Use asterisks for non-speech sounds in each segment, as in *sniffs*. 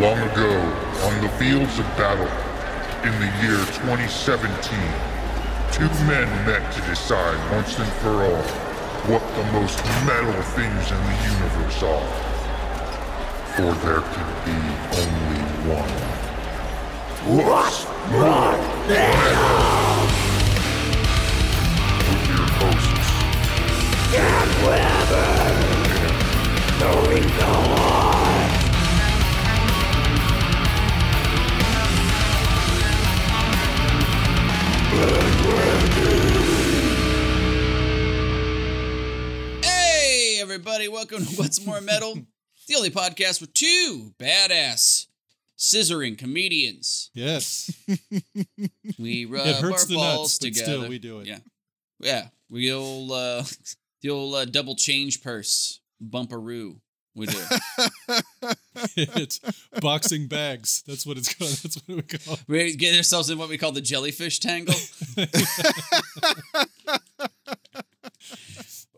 Long ago, on the fields of battle, in the year 2017, two men met to decide once and for all what the most metal things in the universe are. For there can be only one. What's more metal? With your hosts, Hey, everybody, welcome to What's More Metal, *laughs* the only podcast with two badass scissoring comedians. Yes. We *laughs* rub it hurts our the balls nuts, but together. still we do it. Yeah. Yeah, we old, uh, *laughs* the old uh, double change purse, bumperoo. We do. *laughs* it's boxing bags. That's what it's called. *laughs* That's what we call. it. we get ourselves in what we call the jellyfish tangle. *laughs*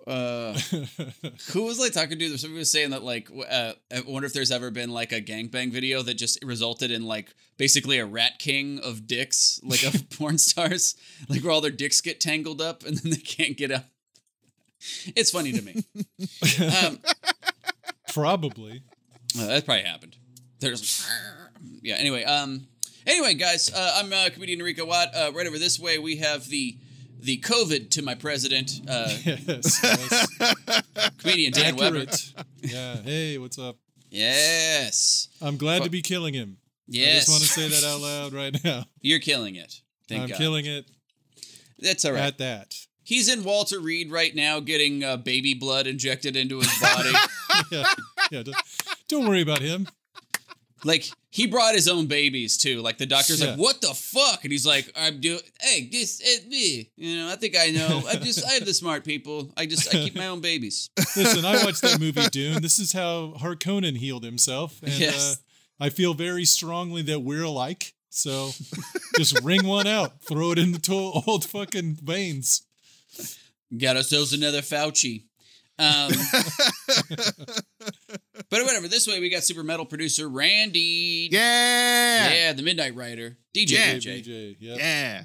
uh, who was like talking to? Somebody was saying that like, uh, I wonder if there's ever been like a gangbang video that just resulted in like basically a rat king of dicks, like of porn stars, like where all their dicks get tangled up and then they can't get out. It's funny to me. Um, Probably. uh, that probably happened. There's, yeah. Anyway, um, anyway, guys, uh, I'm uh, comedian Enrico Watt. Uh, right over this way, we have the the COVID to my president, uh, *laughs* Yes. yes. comedian Dan Weber. Accurate. Yeah. Hey, what's up? Yes, I'm glad Fu- to be killing him. Yes. I just want to say that *laughs* out loud right now. You're killing it. Thank I'm God. killing it That's all right. at that. He's in Walter Reed right now, getting uh, baby blood injected into his body. *laughs* Yeah. Yeah. Don't, don't worry about him. like he brought his own babies too. Like the doctor's Yeah. like, "What the fuck?" And he's like, "I'm doing. Hey, this it me. You know, I think I know. I just I have the smart people. I just I keep my own babies." Listen, I watched that movie *laughs* Dune. This is how Harkonnen healed himself. And Yes. uh, I feel very strongly that we're alike. So just wring one out, throw it in the to- old fucking veins. Got ourselves another Fauci. Um, *laughs* but whatever. This way, we got super metal producer Randy. Yeah. yeah, the Midnight Rider, DJ, Yeah, DJ, BJ, yep. Yeah.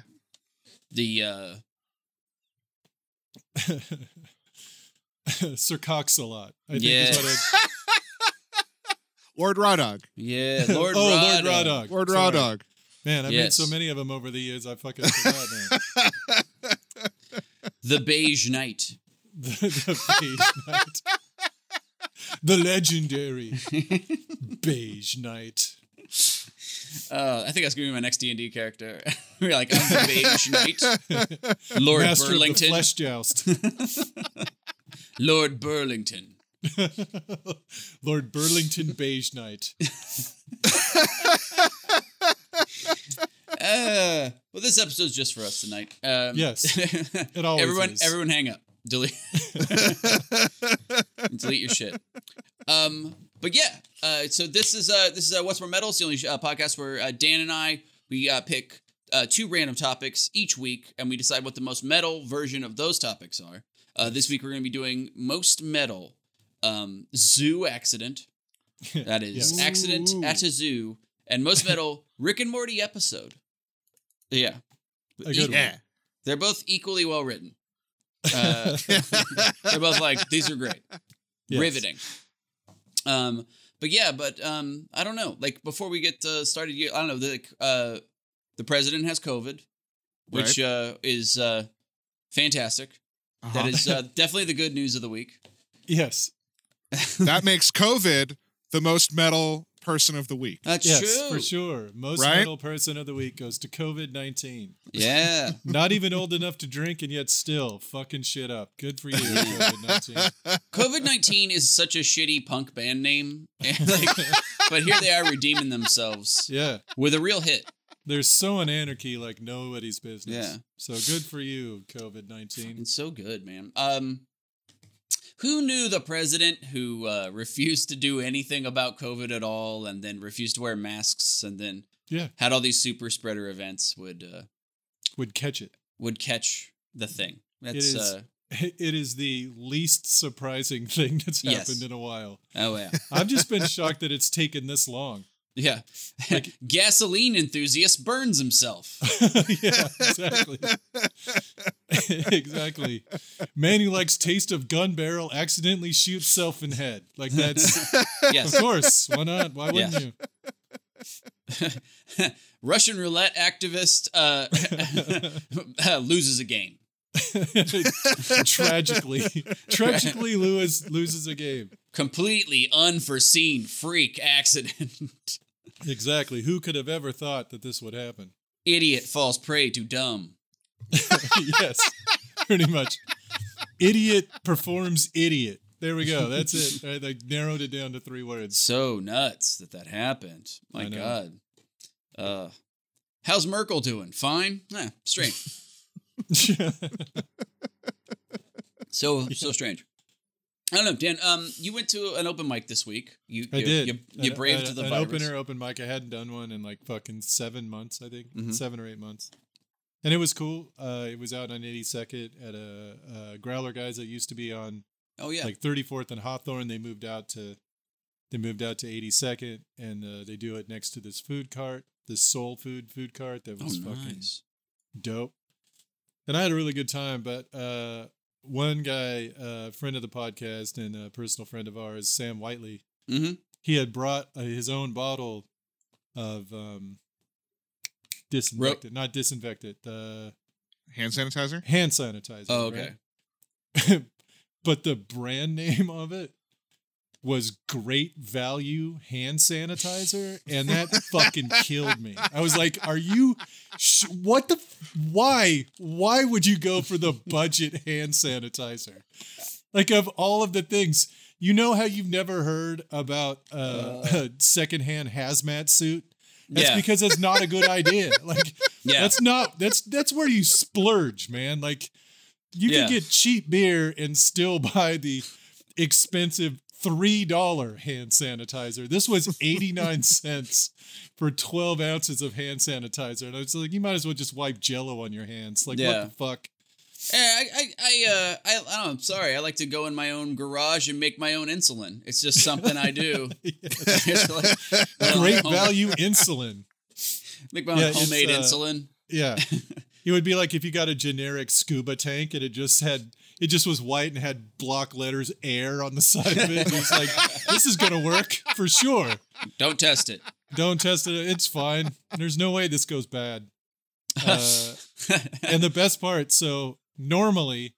the uh, *laughs* Sir Cox a lot. I think Yeah. is what I, *laughs* Lord Rawdog. yeah Lord oh, Rada. Lord Raw Dog. Lord Sorry. Rawdog. Man, I've Yes. made so many of them over the years. I fucking forgot now. The Beige Knight. *laughs* the, the beige knight. The legendary beige knight. Uh, I think that's gonna be my next D and D character. *laughs* We're like, I'm the Beige Knight, Lord Master of the Burlington, flesh joust. *laughs* Lord Burlington. Lord Burlington Beige Knight. Uh, well, this episode's just for us tonight. Um, Yes, *laughs* it always everyone, is. everyone, hang up. Delete. *laughs* Delete your shit. Um, but yeah. Uh, so this is uh, this is uh, what's more metal. It's the only uh, podcast where uh, Dan and I we uh, pick uh, two random topics each week, and we decide what the most metal version of those topics are. Uh, this week we're going to be doing most metal um, zoo accident. *laughs* That is Yes. accident Ooh. at a zoo, and most metal Rick and Morty episode. Yeah, A good Yeah. they're both equally well written. *laughs* Uh, *laughs* they're both like these are great, Yes. riveting. Um, but yeah, but um, I don't know. Like before we get uh, started, you- I don't know. The uh, the president has COVID, which uh, is uh, fantastic. That Uh-huh. is uh, *laughs* definitely the good news of the week. Yes, that makes COVID the most metal person of the week. That's yes, true. for sure. Most Right? metal person of the week goes to COVID nineteen. Yeah. *laughs* Not even old enough to drink, and yet still fucking shit up. Good for you, *laughs* COVID nineteen. COVID nineteen is such a shitty punk band name, *laughs* like, but here they are redeeming themselves Yeah, with a real hit. they're so in anarchy like nobody's business. Yeah. So good for you, COVID nineteen. It's so good, man. Um, who knew the president who uh, refused to do anything about COVID at all, and then refused to wear masks, and then Yeah, had all these super spreader events would uh, would catch it. would catch the thing. That's is uh, *laughs* It is the least surprising thing that's Yes. happened in a while. oh yeah, *laughs* I've just been shocked that it's taken this long. Yeah. *laughs* Gasoline enthusiast burns himself. *laughs* yeah, exactly. *laughs* exactly. Man who likes taste of gun barrel accidentally shoots self in head. Like that's Yes. of course. Why not? Why wouldn't Yeah. you? Russian roulette activist uh, loses a game. tragically, tragically, Lewis loses a game. Completely unforeseen freak accident. Exactly. Who could have ever thought that this would happen? Idiot falls prey to dumb. *laughs* yes, pretty much. Idiot performs idiot. There we go. That's it. *laughs* I, I narrowed it down to three words. So nuts that that happened. My God. Uh, how's Merkel doing? Fine. Eh, strange. *laughs* So so strange. I don't know, Dan. Um, you went to an open mic this week. You, I you, did. You, you An- braved an, the an virus. opener open mic. I hadn't done one in like fucking seven months. I think Mhm. seven or eight months, and it was cool. Uh, it was out on 82nd at a, uh Growler guys that used to be on Oh yeah. like 34th and Hawthorne. They moved out to they moved out to 82nd, and uh, they do it next to this food cart, this soul food food cart that oh was fucking nice. dope. And I had a really good time, but uh, one guy, a friend of the podcast and a personal friend of ours, Sam Whiteley, Mm-hmm. he had brought uh, his own bottle of um, disinfectant, not disinfectant, uh, Hand sanitizer? hand sanitizer. Oh okay. right? *laughs* but the brand name of it was Great Value Hand Sanitizer, and that *laughs* fucking killed me. I was like, "Are you? Sh- what the? f- Why? Why would you go for the budget hand sanitizer? Like of all of the things." You know how you've never heard about uh, a *laughs* secondhand hazmat suit? That's Yeah. because it's not a good idea. *laughs* Like Yeah. that's not that's that's where you splurge, man. Like you Yeah. can get cheap beer and still buy the expensive three dollar hand sanitizer. This was 89 *laughs* cents for 12 ounces of hand sanitizer. And I was like, you might as well just wipe jello on your hands. Like Yeah. what the fuck? Eh, I, I, I, uh, I, I don't know. I'm sorry. I like to go in my own garage and make my own insulin. It's just something I do. *laughs* *laughs* Like, Great home- value insulin. Make my own Yeah, homemade uh, insulin. Yeah. it would be like if you got a generic scuba tank and it just had it just was white and had block letters air on the side of it. It's like, this is gonna work for sure. Don't test it. Don't test it. It's fine. There's no way this goes bad. *laughs* Uh, and the best part, so normally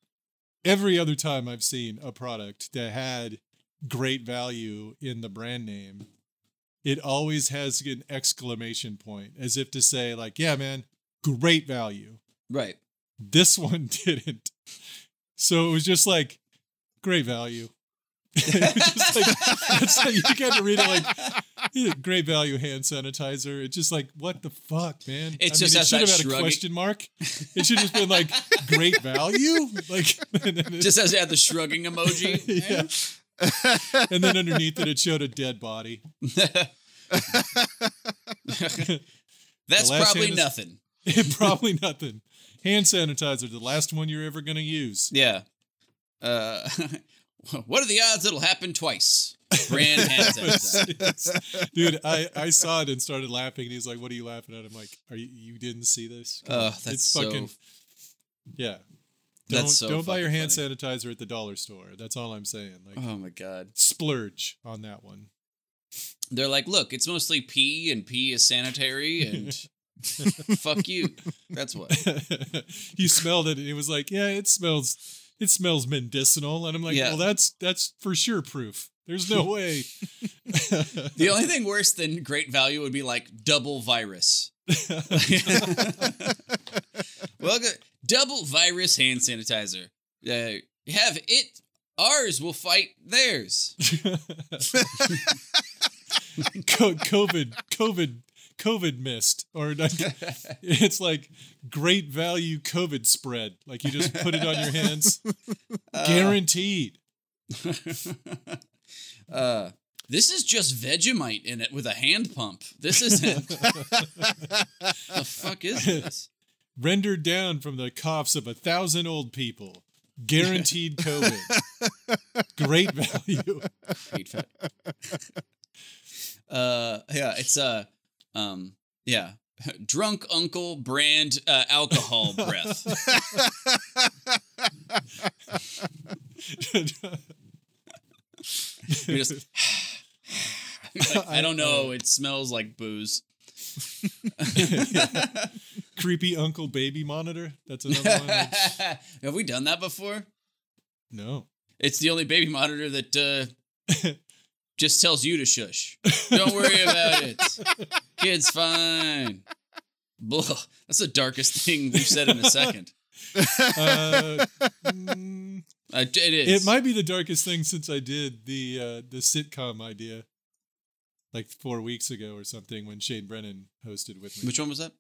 every other time I've seen a product that had great value in the brand name, it always has an exclamation point as if to say, like, yeah, man, great value. right. This *laughs* one didn't. So it was just like, great value. *laughs* just like, it's like you got to read it like, great value hand sanitizer. It's just like, what the fuck, man? It I just mean, it should have had a question mark. It should have just been like, great value? Like, *laughs* and then, it- Just as it had the shrugging emoji. *laughs* yeah. and then underneath it, it showed a dead body. That's probably nothing. Probably nothing. Hand sanitizer, the last one you're ever going to use. Yeah. Uh, *laughs* what are the odds it'll happen twice? Brand hand *laughs* sanitizer. Dude, I, I saw it and started laughing. And he's like, What are you laughing at? I'm like, Are you, you didn't see this? Come. Ugh, that's so. yeah. That's Don't, so don't buy your hand funny. sanitizer at the dollar store. That's all I'm saying. Like, Oh my god. splurge on that one. They're like, look, it's mostly pee, and pee is sanitary, and *laughs* *laughs* fuck you. That's what. *laughs* he smelled it and he was like, Yeah, it smells it smells medicinal. And I'm like, Yeah. Well, that's that's for sure proof. There's no *laughs* way. The only thing worse than great value would be like double virus. well, good. double virus hand sanitizer. Uh, have it. Ours will fight theirs. Co- COVID, COVID, COVID mist, or *laughs* it's like great value COVID spread. Like you just put it on your hands, *laughs* guaranteed. *laughs* Uh, this is just Vegemite in it with a hand pump. This isn't. the fuck is this? Rendered down from the coughs of a thousand old people. Guaranteed COVID. Great value. Great fa- Uh, yeah, it's uh, um, yeah, *laughs* drunk uncle brand uh, alcohol *laughs* breath. *laughs* Just, *sighs* Like, I don't know. It smells like booze. Creepy Uncle Baby Monitor. That's another one. Have we done that before? No. It's the only baby monitor that uh, just tells you to shush. *laughs* Don't worry about it. Kid's fine. Blah. That's the darkest thing we've said in a second. Uh, mm, *laughs* Uh, it is. it might be the darkest thing since I did the uh, the sitcom idea, like four weeks ago or something, when Shane Brennan hosted with me. Which one was that?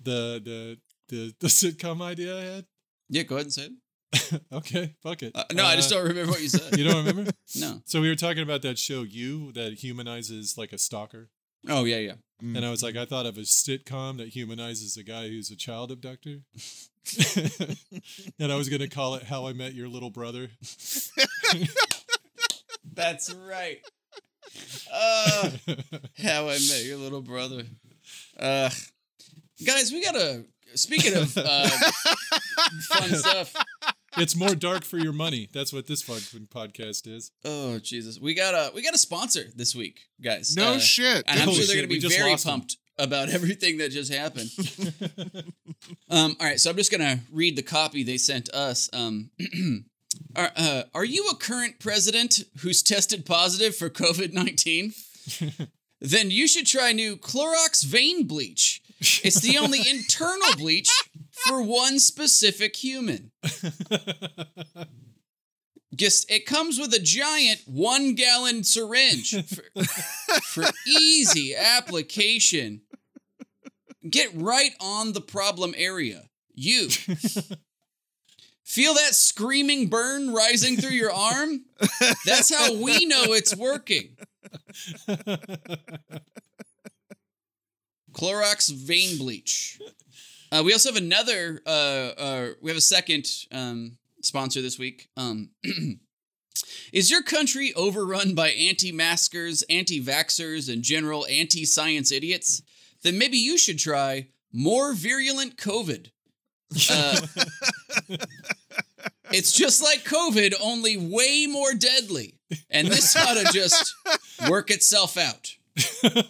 the the the the sitcom idea I had. Yeah, go ahead and say it. *laughs* okay, fuck it. Uh, no, I just Uh, don't remember what you said. *laughs* You don't remember? no. so we were talking about that show, You, that humanizes like a stalker, Oh yeah, yeah. and I was like, I thought of a sitcom that humanizes a guy who's a child abductor, *laughs* and I was gonna call it How I Met Your Little Brother. That's right. Uh, how I met your little brother. Uh, guys, we gotta. Speaking of uh, fun stuff, it's more dark for your money. That's what this fucking podcast is. oh Jesus, we got a we got a sponsor this week, guys. no Uh, shit. and I'm sure they're shit, going to be very lost 'em. pumped about *laughs* everything that just happened. *laughs* um, all right, so I'm just going to read the copy they sent us. Um, *clears throat* are, uh, are you a current president who's tested positive for COVID 19? *laughs* then you should try new Clorox vein bleach. It's the only internal bleach for one specific human. Just it comes with a giant one gallon syringe for, for easy application. Get right on the problem area. You feel that screaming burn rising through your arm? That's how we know it's working. Clorox vein bleach. Uh, we also have another. Uh, uh, we have a second um, sponsor this week. Um, *clears throat* is your country overrun by anti-maskers, anti-vaxxers, and general anti-science idiots? Then maybe you should try more virulent COVID. *laughs* Uh, it's just like COVID, only way more deadly. And this ought to just work itself out. *laughs*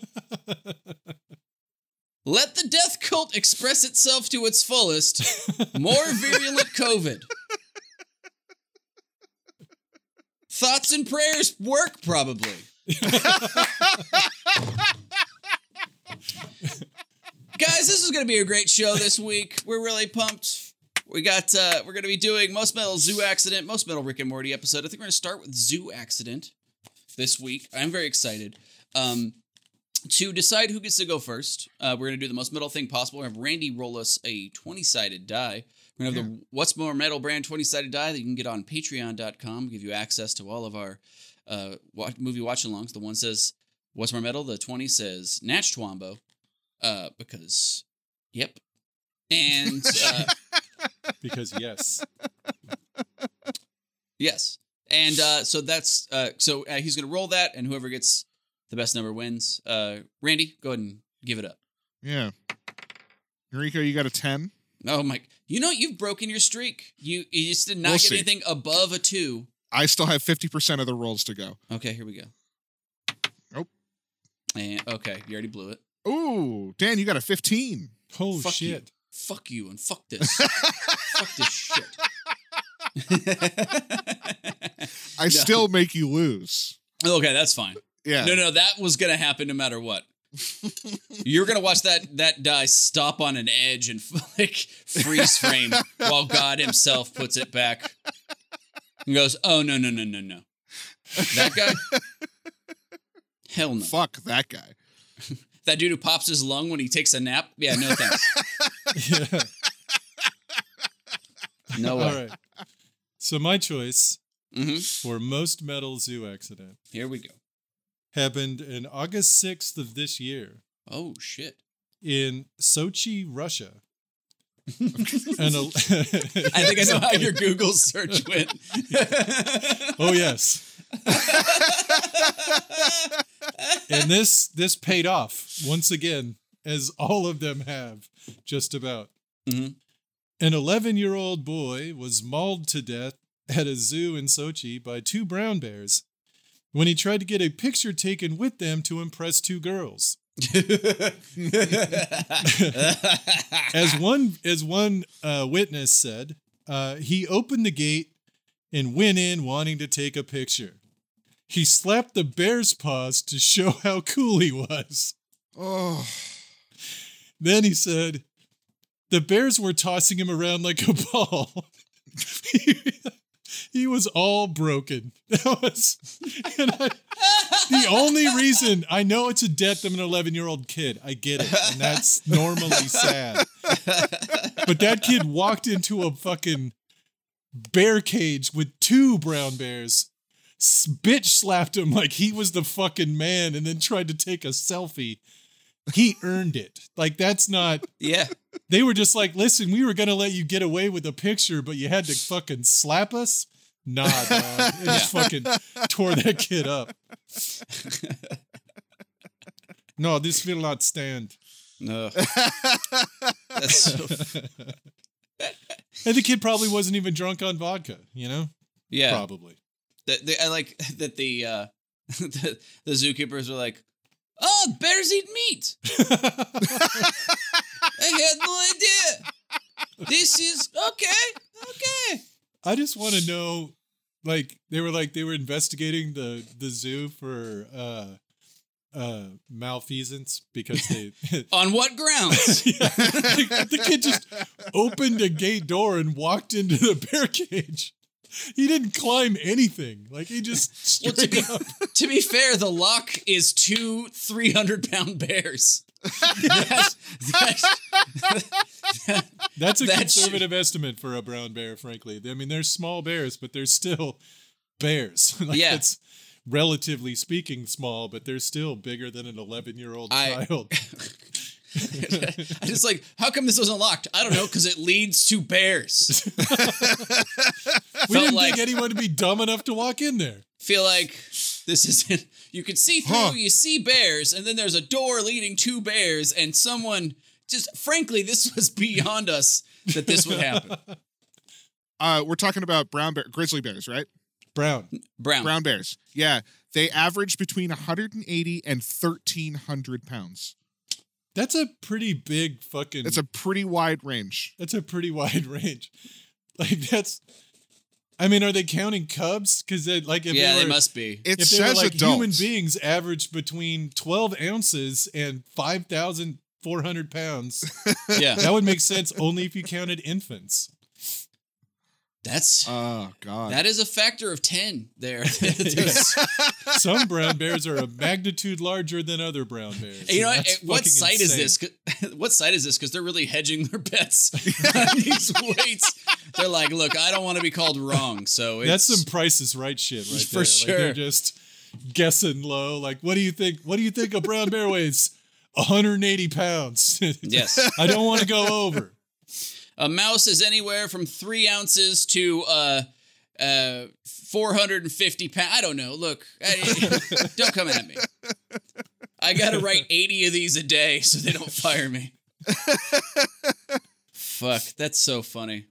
Let the death cult express itself to its fullest. *laughs* More virulent COVID. Thoughts and prayers work, probably. Guys, this is going to be a great show this week. We're really pumped. We got uh we're going to be doing most metal zoo accident, most metal Rick and Morty episode. I think we're going to start with zoo accident this week. I'm very excited. Um to decide who gets to go first, uh, we're going to do the most metal thing possible. We're going to have Randy roll us a 20 sided die. We're going to have the What's More Metal brand 20 sided die that you can get on patreon.com, give you access to all of our uh, movie watch alongs. The one says What's More Metal, the 20 says Natch Twombo, uh, because, yep. And uh, *laughs* because yes, yes. And uh, so that's, uh, so uh, he's going to roll that, and whoever gets the best number wins. Uh, Randy, go ahead and give it up. Yeah. Enrico, you got a 10? Oh my! You know you've broken your streak. You you just did not We'll get see. anything above a two. I still have 50% of the rolls to go. Okay, here we go. Nope. And okay, you already blew it. Ooh, Dan, you got a 15. oh Fuck you. shit. Fuck you and fuck *laughs* this. fuck this shit. I *laughs* still make you lose. okay, that's fine. Yeah. No, no, that was gonna happen no matter what. You're gonna watch that that die stop on an edge and *laughs* like freeze frame while God Himself puts it back and goes, "Oh no, no, no, no, no, that guy." Hell no. Fuck that guy. *laughs* That dude who pops his lung when he takes a nap? Yeah, no thanks. Yeah. *laughs* No way. right. So my choice hmm for most metal zoo accident Here we go. Happened in August 6th of this year Oh shit. in Sochi, Russia. *laughs* and a, I think I know how your *laughs* Google search went. *laughs* oh yes. and this this paid off once again, as all of them have, just about. Mhm. An 11 year old boy was mauled to death at a zoo in Sochi by two brown bears when he tried to get a picture taken with them to impress two girls. *laughs* As one as one uh, witness said, uh, he opened the gate and went in wanting to take a picture. He slapped the bear's paws to show how cool he was. Oh, Then he said, the bears were tossing him around like a ball. *laughs* he, was all broken. *laughs* That was, I, the only reason I know it's a death of an 11 year old kid. I get it. And that's normally sad. But that kid walked into a fucking bear cage with two brown bears, bitch slapped him like he was the fucking man, and then tried to take a selfie. He earned it. Like, that's not. *laughs* yeah. They were just like, listen, we were going to let you get away with a picture, but you had to fucking slap us? Nah, dog. It just *laughs* fucking tore that kid up. No, this will not stand. No. *laughs* That's so, And the kid probably wasn't even drunk on vodka, you know? yeah. Probably. The, the, I like that the uh the, the zookeepers were like, "Oh, bears eat meat." *laughs* I had no idea. This is okay. Okay. I just want to know, like, they were like they were investigating the the zoo for uh uh malfeasance because they *laughs* On what grounds? *laughs* Yeah, like, the kid just opened a gate door and walked into the bear cage. He didn't climb anything. Like he just *laughs* Well, to be, up. *laughs* to be fair, the lock is two 300 pound bears. That's- that's- That's a that conservative estimate for a brown bear, frankly. I mean, they're small bears, but they're still bears. *laughs* like, Yeah. It's relatively speaking small, but they're still bigger than an 11 year old I- child. *laughs* I just like, how come this wasn't locked? I don't know, because it leads to bears. *laughs* we didn't like- think anyone would be dumb enough to walk in there. Feel like this isn't. You can see through, Huh. you see bears, and then there's a door leading to bears, and someone just, frankly, this was beyond us that this would happen. *laughs* uh, we're talking about brown bear, grizzly bears, right? Brown. Brown. Brown bears. Yeah, they average between 180 and 1300 pounds. That's a pretty big fucking. It's a pretty wide range. That's a pretty *laughs* wide range. Like that's. I mean, are they counting cubs? Because like if yeah, they, they were, must be. It if they were like adult. human beings average between twelve ounces and five thousand four hundred pounds, *laughs* Yeah. that would make sense only if you counted infants. That's. Oh God. that is a factor of 10 there. *laughs* *laughs* Some brown bears are a magnitude larger than other brown bears. you know what? that's eh, what fucking site is this? *laughs* What site is this? Because they're really hedging their bets on these weights. They're like, look, I don't want to be called wrong, so That's some prices right shit right For there. Like, sure. they're just guessing low. Like, what do you think? What do you think a brown bear weighs? 180 pounds. yes. I don't want to go over. A mouse is anywhere from three ounces to uh, uh, 450 pounds. I don't know. Look, I- *laughs* don't come at me. I got to write 80 of these a day so they don't fire me. Fuck, that's so funny.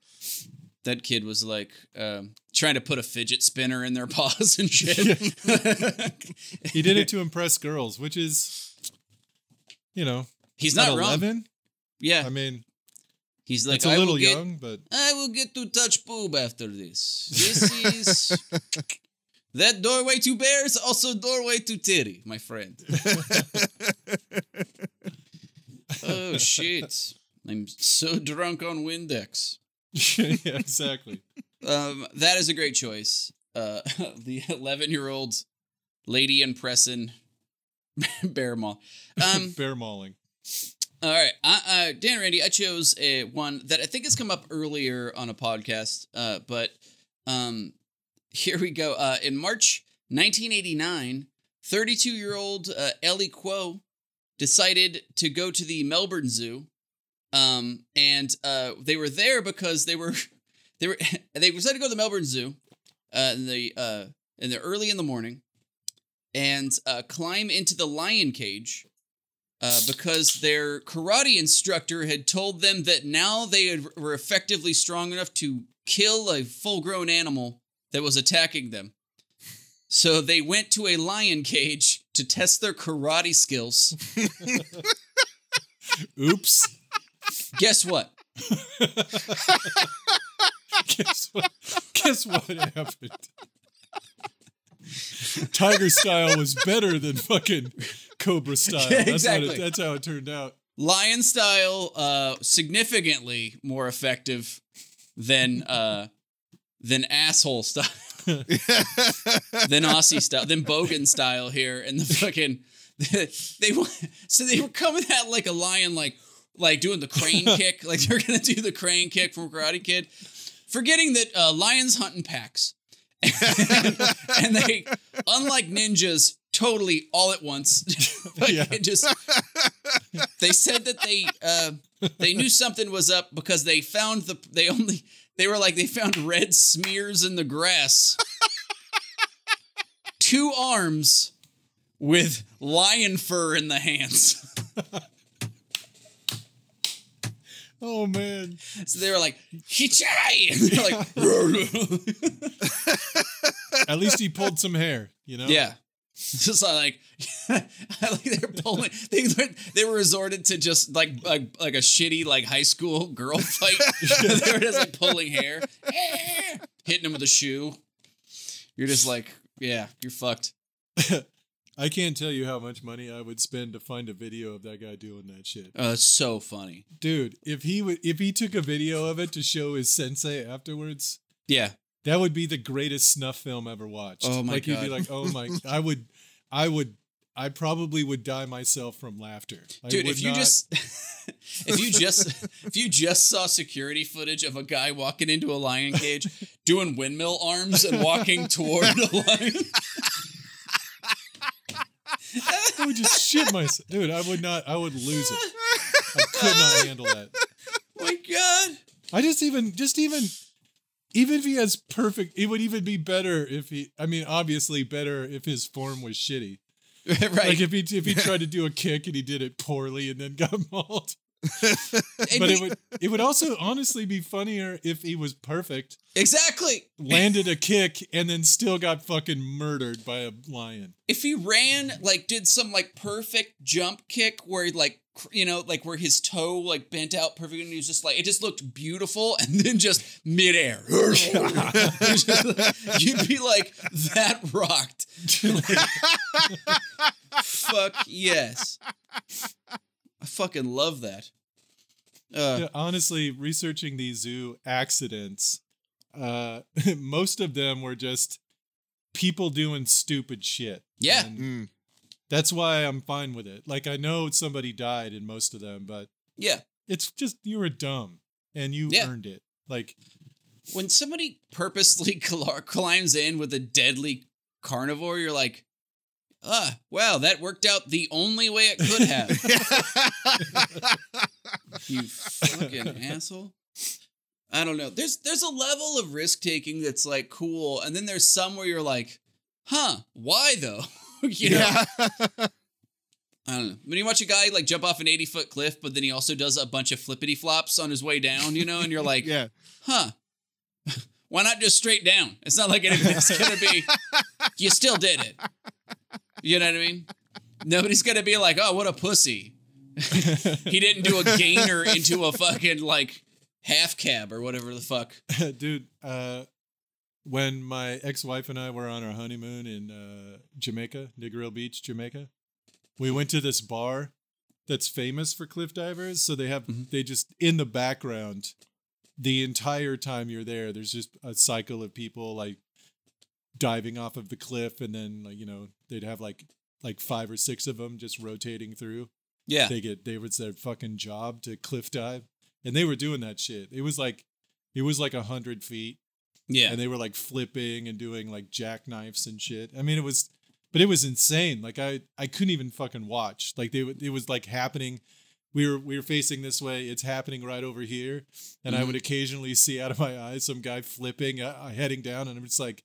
That kid was like um, trying to put a fidget spinner in their *laughs* paws and shit. *laughs* He did it to impress girls, which is, you know, He's not 11. Yeah, I mean, he's like it's a little get- young, but I will get to touch boob after this. This is *laughs* that doorway to bears, also doorway to titty, my friend. *laughs* oh shit! I'm so drunk on Windex. *laughs* yeah, exactly. Um, that is a great choice. Uh, the 11 year old lady in Presson bear mall. Um, Bear mauling. All right, uh, Dan and Randy, I chose a one that I think has come up earlier on a podcast, uh, but um, *laughs* here we go. Uh, in March 1989, 32 year old uh, Ellie Quo decided to go to the Melbourne Zoo, um, and uh, they were there because they were *laughs* they were *laughs* they decided to go to the Melbourne Zoo uh, in the uh, in the early in the morning, and uh, climb into the lion cage uh, because their karate instructor had told them that now they had, were effectively strong enough to kill a full grown animal that was attacking them. So they went to a lion cage to test their karate skills. *laughs* Oops. Guess what? *laughs* guess what? Guess what happened? Tiger style was better than fucking Cobra *laughs* style. Yeah, That's, exactly. it, that's how it turned out. Lion style, uh, significantly more effective than uh, than asshole style, *laughs* than Aussie style, than Bogan style here, and the fucking *laughs* they were so they were coming at like a lion, like like doing the crane kick, like they're gonna do the crane kick from Karate Kid, forgetting that uh, lions hunt in packs, *laughs* and they, unlike ninjas, totally all at once. *laughs* like, Yeah. just they said that they uh, they knew something was up because they found the they only they were like they found red smears in the grass. Two arms with lion fur in the hands. *laughs* Oh man. So they were like, Hichai! *laughs* And they're like, *laughs* At least he pulled some hair, you know? yeah. Just like, *laughs* like they're pulling. They they were resorted to just like like, like a shitty like high school girl fight. they were just like pulling hair, hitting him with a shoe. You're just like, yeah, you're fucked. I can't tell you how much money I would spend to find a video of that guy doing that shit. Oh, it's so funny. Dude, if he would if he took a video of it to show his sensei afterwards, Yeah, that would be the greatest snuff film ever watched. Oh my like you'd be like, "Oh my *laughs* I would I would I probably would die myself from laughter." I dude. If you not- just *laughs* if you just if you just saw security footage of a guy walking into a lion cage doing windmill arms and walking toward a lion. *laughs* I would just shit myself. Dude, I would not I would lose it. I could not handle that. *laughs* my God. I just even just even even if he has perfect it would even be better if he I mean obviously better if his form was shitty. *laughs* right. Like if he if he tried to do a kick and he did it poorly and then got *laughs* mauled. But it would it would also honestly be funnier if he was perfect, exactly. landed a kick, and then still got fucking murdered by a lion. If he ran, like, did some like perfect jump kick where he like, you know, like where his toe like bent out perfectly, and he was just like, it just looked beautiful, and *laughs* then just midair, *laughs* *laughs* you'd be like, that rocked. Fuck yes. I fucking love that. Uh, Yeah, honestly, researching these zoo accidents, uh, *laughs* most of them were just people doing stupid shit. Yeah. And Mm. that's why I'm fine with it. Like I know somebody died in most of them, but yeah. it's just you were dumb and you Yeah. earned it. Like When somebody purposely *laughs* cl- climbs in with a deadly carnivore, you're like, ah, well, that worked out the only way it could have. *laughs* you fucking asshole. I don't know. There's there's a level of risk taking that's like cool, and then there's some where you're like, huh, why though? *laughs* you know, yeah. I don't know. When you watch a guy like jump off an 80 foot cliff, but then he also does a bunch of flippity flops on his way down, you know, and you're like, yeah. huh? *laughs* Why not just straight down? It's not like it's gonna be. You still did it. You know what I mean? Nobody's gonna be like, oh, what a pussy. *laughs* he didn't do a gainer into a fucking like half cab or whatever the fuck. *laughs* dude, uh, when my ex-wife and I were on our honeymoon in uh, Jamaica, Negril Beach, Jamaica, we went to this bar that's famous for cliff divers. So they have Mhm. they just in the background the entire time you're there. There's just a cycle of people like diving off of the cliff, and then like you know they'd have like like five or six of them just rotating through. Yeah. they get they was their fucking job to cliff dive and they were doing that shit. It was like it was like a hundred feet. Yeah. and they were like flipping and doing like jackknifes and shit. I mean it was but it was insane. Like i i couldn't even fucking watch. Like they it was like happening. We were we were facing this way. It's happening right over here. And i Mhm. would occasionally see out of my eyes some guy flipping uh, heading down and i'm just like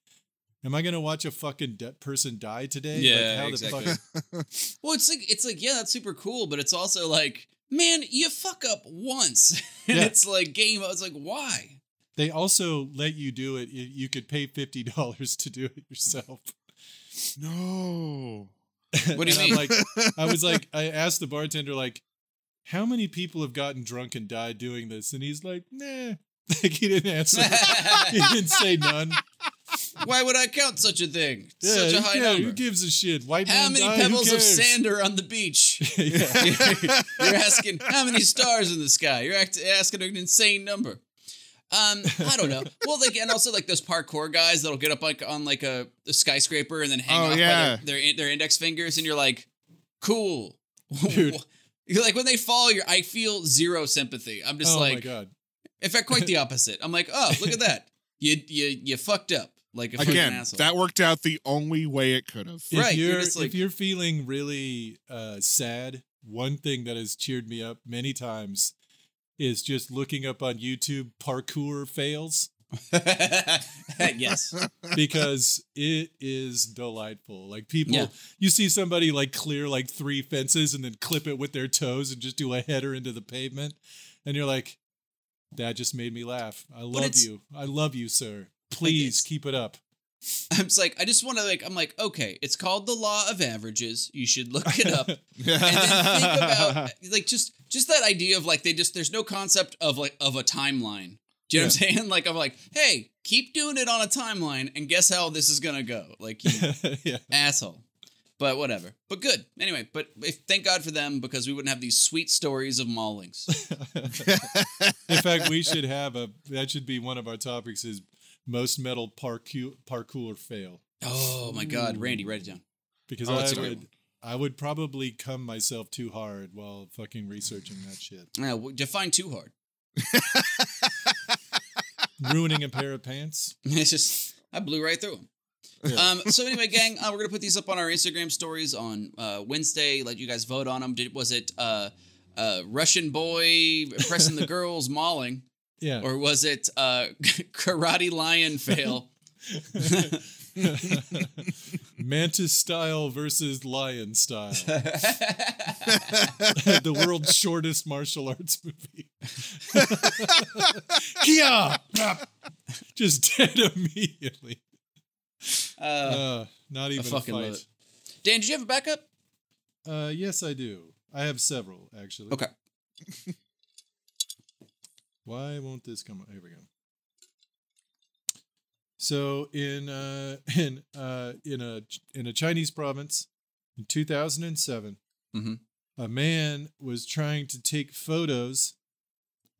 Am I gonna watch a fucking de- person die today? Like, Yeah, how the exactly. fuck- *laughs* Well, it's like it's like yeah, that's super cool, but it's also like, man, you fuck up once, *laughs* and Yeah. it's like game. I was like why? They also let you do it. You you could pay fifty dollars to do it yourself. No. *laughs* What do you And I'm mean? like, I was like, I asked the bartender like, how many people have gotten drunk and died doing this? And he's like, nah. Like he didn't answer. he didn't say none. Why would I count such a thing? Yeah, Such a high cares? number. Who gives a shit? White How many who pebbles of sand are on the beach? *laughs* *laughs* You're asking how many stars in the sky. You're act- asking an insane number. Um, I don't know. Well, like, and also like those parkour guys that'll get up like on like a, a skyscraper and then hang Oh, off yeah. by their, their their index fingers, and you're like, cool, *laughs* Dude. You're like when they fall, you're I feel zero sympathy. I'm just oh my like, god. in fact, quite the opposite. I'm like, oh, look at that. You you you fucked up like a fucking Again, asshole. that worked out the only way it could have. If Right, you're you're, like- if you're feeling really uh, sad, one thing that has cheered me up many times is just looking up on YouTube parkour fails *laughs* yes. *laughs* because it is delightful. Like people, Yeah. you see somebody like clear like three fences and then clip it with their toes and just do a header into the pavement, and you're like, that just made me laugh. I love you. I love you, sir. Please it's- keep it up. I'm just like, I just want to like, I'm like, okay, it's called the law of averages. You should look it up. and then think about *laughs* like just just that idea of like they just there's no concept of like of a timeline. Do you know what I'm saying? *laughs* Like I'm like, hey, keep doing it on a timeline and guess how this is gonna go. Like you *laughs* yeah. asshole. But whatever. But good. Anyway, but if, thank God for them because we wouldn't have these sweet stories of maulings. In fact, we should have a that should be one of our topics is most metal parkour parkour fail Oh my God, Randy, write it down. because Oh, I would. I would probably come myself too hard while fucking researching that shit, Yeah, w- define too hard. *laughs* *laughs* ruining a pair of pants. *laughs* It's just I blew right through them. Yeah. Um, so anyway, gang, uh, we're gonna put these up on our Instagram stories on uh, Wednesday. Let you guys vote on them. Did was it uh, uh, Russian boy pressing the girls mauling, Yeah, or was it uh, *laughs* karate lion fail? *laughs* mantis style versus lion style, *laughs* the world's shortest martial arts movie. Kia, just dead immediately. uh, Uh, not even a fucking fight. Dan, did you have a backup? Uh, yes, I do. I have several actually. Okay. Why won't this come? Up? Here we go. So in uh, *laughs* in uh, in a in a Chinese province in 2007, Mhm. a man was trying to take photos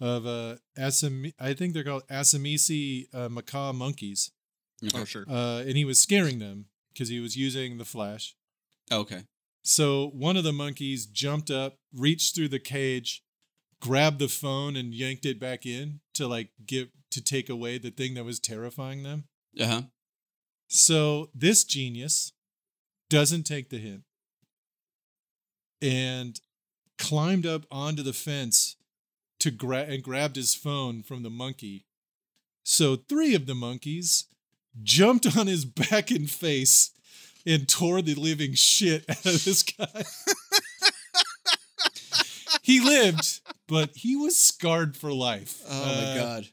of uh, Assam. I think they're called Assamese uh, macaque monkeys, oh, sure. uh, and he was scaring them because he was using the flash. Okay. So one of the monkeys jumped up, reached through the cage, grabbed the phone, and yanked it back in to like get to take away the thing that was terrifying them. Uh huh. So this genius doesn't take the hint and climbed up onto the fence to grab and grabbed his phone from the monkey. So three of the monkeys jumped on his *laughs* back and face and tore the living shit out of this guy. *laughs* he lived, but he was scarred for life. Oh my Uh, god.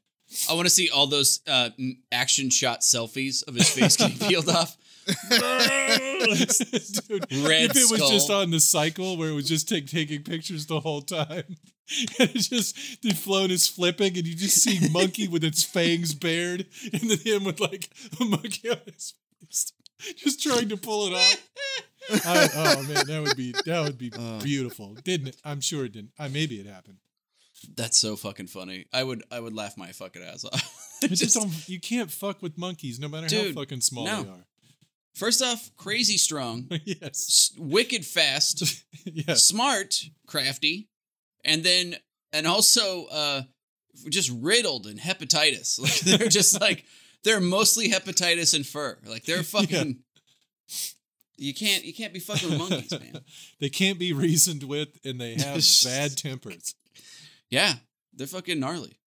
I want to see all those uh, action shot selfies of his face getting *laughs* peeled off. *laughs* Dude, Red if it was just on the cycle where it was just take, taking pictures the whole time, *laughs* and it's just the phone is flipping, and you just see monkey with its fangs bared, and then him with like a monkey on his face, just trying to pull it off. I- oh man, that would be that would be Uh. beautiful, didn't it? I'm sure it didn't. Uh, maybe it happened. That's so fucking funny. I would I would laugh my fucking ass off. *laughs* Just Just- don't, you can't fuck with monkeys, no matter Dude, how fucking small no. they are. first off, crazy strong, *laughs* yes, s- wicked fast, *laughs* yes. smart, crafty, and then and also uh just riddled in hepatitis. Like they're just like they're mostly hepatitis and fur. Like they're fucking. You can't you can't be fucking monkeys, man. they can't be reasoned with, and they have bad tempers. Yeah, they're fucking gnarly.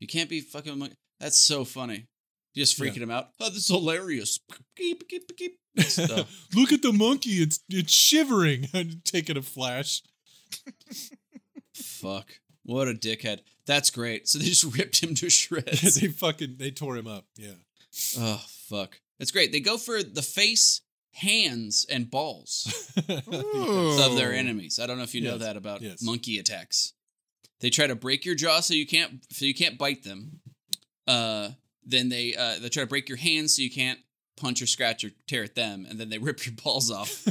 You can't be fucking. mon- That's so funny. just Yeah. freaking him out. Oh, this is hilarious. *laughs* Look at the monkey. It's it's shivering. *laughs* I'm taking a flash. Fuck. What a dickhead. That's great. So they just *laughs* ripped him to shreds. they fucking they tore him up. Yeah. oh, fuck. That's great. They go for the face, hands, and balls of their enemies. I don't know if you know that about Yes. monkey attacks. They try to break your jaw so you can't so you can't bite them. Uh, then they uh, they try to break your hands so you can't punch or scratch or tear at them, and then they *laughs* rip your balls off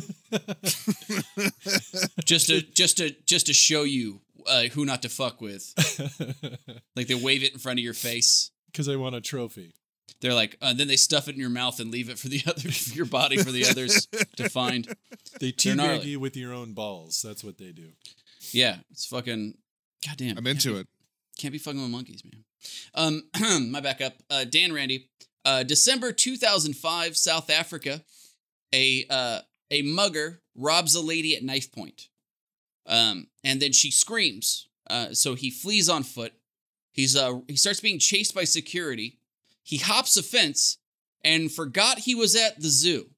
just to just to just to show you uh, who not to fuck with. *laughs* Like they wave it in front of your face. Because they want a trophy. They're like, uh, then they stuff it in your mouth and leave it for the *laughs* other your body for the others to find. They teabag you with your own balls. That's what they do. Yeah, it's fucking. Goddamn, I'm into it. Can't be fucking with monkeys, man. Um, *clears throat* my backup, uh, Dan Randy, uh, December 2005, South Africa, a uh, a mugger robs a lady at knife point, um, and then she screams. Uh, so he flees on foot. He's uh he starts being chased by security. He hops a fence and forgot he was at the zoo. *laughs*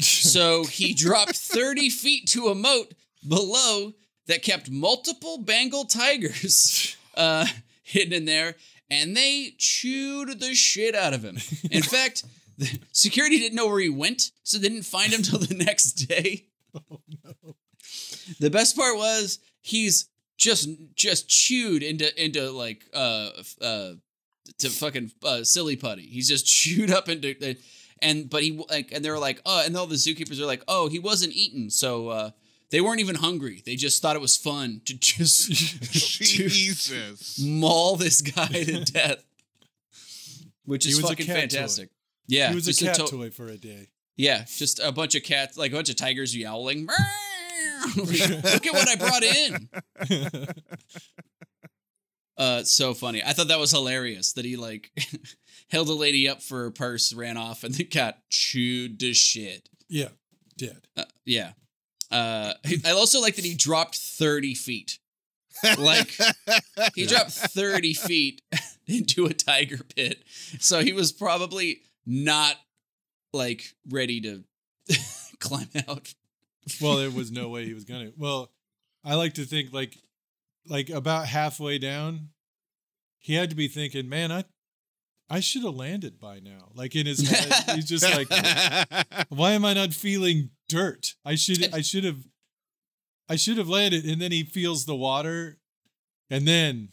So he dropped 30 feet to a moat below that kept multiple Bengal tigers *laughs* uh, hidden in there, and they chewed the shit out of him. In *laughs* fact, the security didn't know where he went, so they didn't find him till the *laughs* next day. Oh, no. The best part was he's just just chewed into into like uh uh to fucking uh, silly putty. He's just chewed up into the and but he like and they're like oh and all the zookeepers are like oh he wasn't eaten so uh they weren't even hungry. They just thought it was fun to just *laughs* *laughs* to maul this guy to *laughs* death. Which is a fucking fantastic. Yeah he was a cat to- toy for a day. yeah just a bunch of cats like a bunch of tigers yowling look at what i brought in. Uh so funny. I thought that was hilarious that he like held a lady up for her purse ran off and the cat chewed to shit. Yeah, dead. Uh, yeah. Uh, *laughs* I also like that he dropped 30 feet. Like, he *laughs* dropped 30 feet *laughs* into a tiger pit. So he was probably not, like, ready to climb out. Well, there was no way he was gonna. Well, I like to think like, like about halfway down, he had to be thinking, "Man, I, I should have landed by now." Like in his head, he's just like, "Why am I not feeling dirt? I should, I *laughs* should have, I should have landed." And then he feels the water, and then,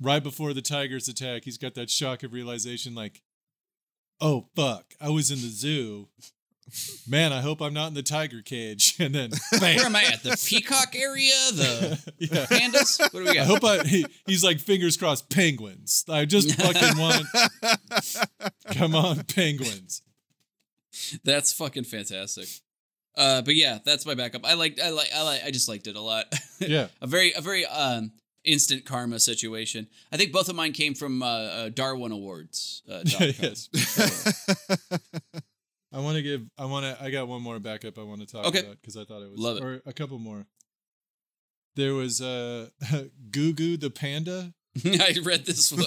right before the tigers attack, he's got that shock of realization, like, "Oh fuck, I was in the zoo." Man, I hope I'm not in the tiger cage. *laughs* And then, *laughs* bam. Where am I at? The peacock area? The yeah. pandas? What do we I got? hope I. He, he's like fingers crossed. Penguins. I just fucking want. Come on, penguins. That's fucking fantastic. Uh, but yeah, that's my backup. I like, I like, I like, I just liked it a lot. *laughs* Yeah. a very a very um instant karma situation. I think both of mine came from uh, uh Darwin Awards. Uh, *laughs* yes. *laughs* I want to give. I want to. I got one more backup. I want to talk Okay. about because I thought it was. Love it. Or a couple more. There was uh, Goo Goo the panda. I read this one.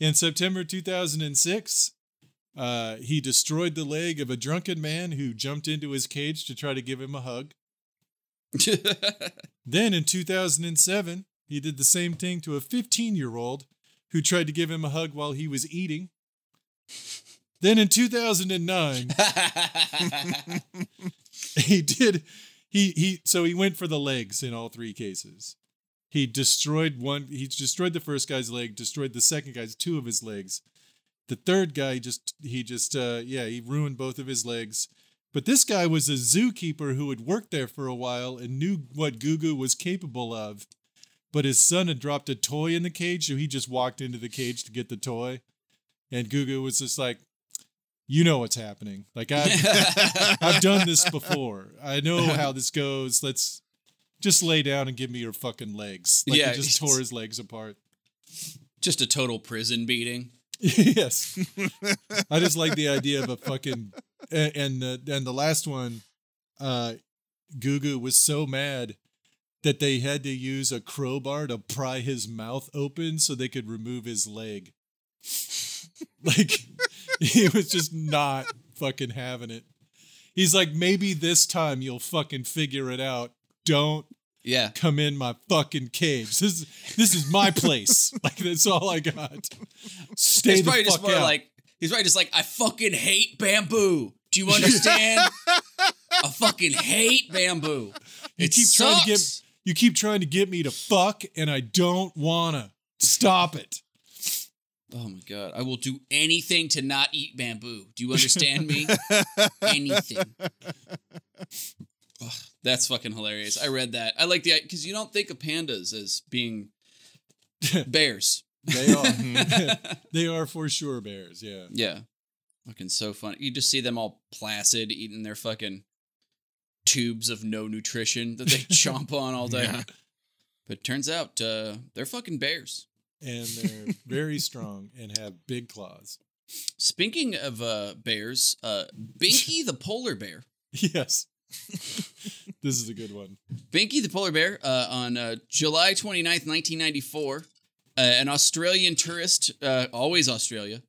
In September 2006, uh, he destroyed the leg of a drunken man who jumped into his cage to try to give him a hug. *laughs* Then in 2007, he did the same thing to a 15 year old who tried to give him a hug while he was eating. Then in 2009, *laughs* he did he he so he went for the legs in all three cases. He destroyed one he destroyed the first guy's leg, destroyed the second guy's two of his legs. The third guy just he just uh yeah, he ruined both of his legs. But this guy was a zookeeper who had worked there for a while and knew what Gugu was capable of. But his son had dropped a toy in the cage, so he just walked into the cage to get the toy. And Gugu was just like, You know what's happening. Like I've *laughs* I've done this before. I know *laughs* how this goes. Let's just lay down and give me your fucking legs. Like Yeah, he just tore his legs apart. Just a total prison beating. *laughs* yes. I just like the idea of a fucking and and the, and the last one, uh, Gugu was so mad that they had to use a crowbar to pry his mouth open so they could remove his leg. *laughs* Like *laughs* he was just not fucking having it. He's like, maybe this time you'll fucking figure it out. Don't Yeah. come in my fucking cage. This is this is my place. *laughs* Like that's all I got. Stay He's the probably just fuck more out. like he's probably just like I fucking hate bamboo. Do you understand? *laughs* I fucking hate bamboo. you It keep trying to get you keep trying to get me to fuck, and I don't wanna. Stop it. Oh my god! I will do anything to not eat bamboo. Do you understand me? *laughs* anything. Ugh, that's fucking hilarious. I read that. I like the because you don't think of pandas as being *laughs* bears. They are. *laughs* *laughs* they are for sure bears. Yeah. Yeah. Fucking so funny. You just see them all placid eating their fucking tubes of no nutrition that they chomp on all day. Yeah. But turns out uh, they're fucking bears. And they're very strong and have big claws. Speaking of uh, bears, uh, Binky the polar bear. Yes. *laughs* this is a good one. Binky the polar bear uh, on uh, July 29th, 1994. Uh, an Australian tourist, uh, always Australia,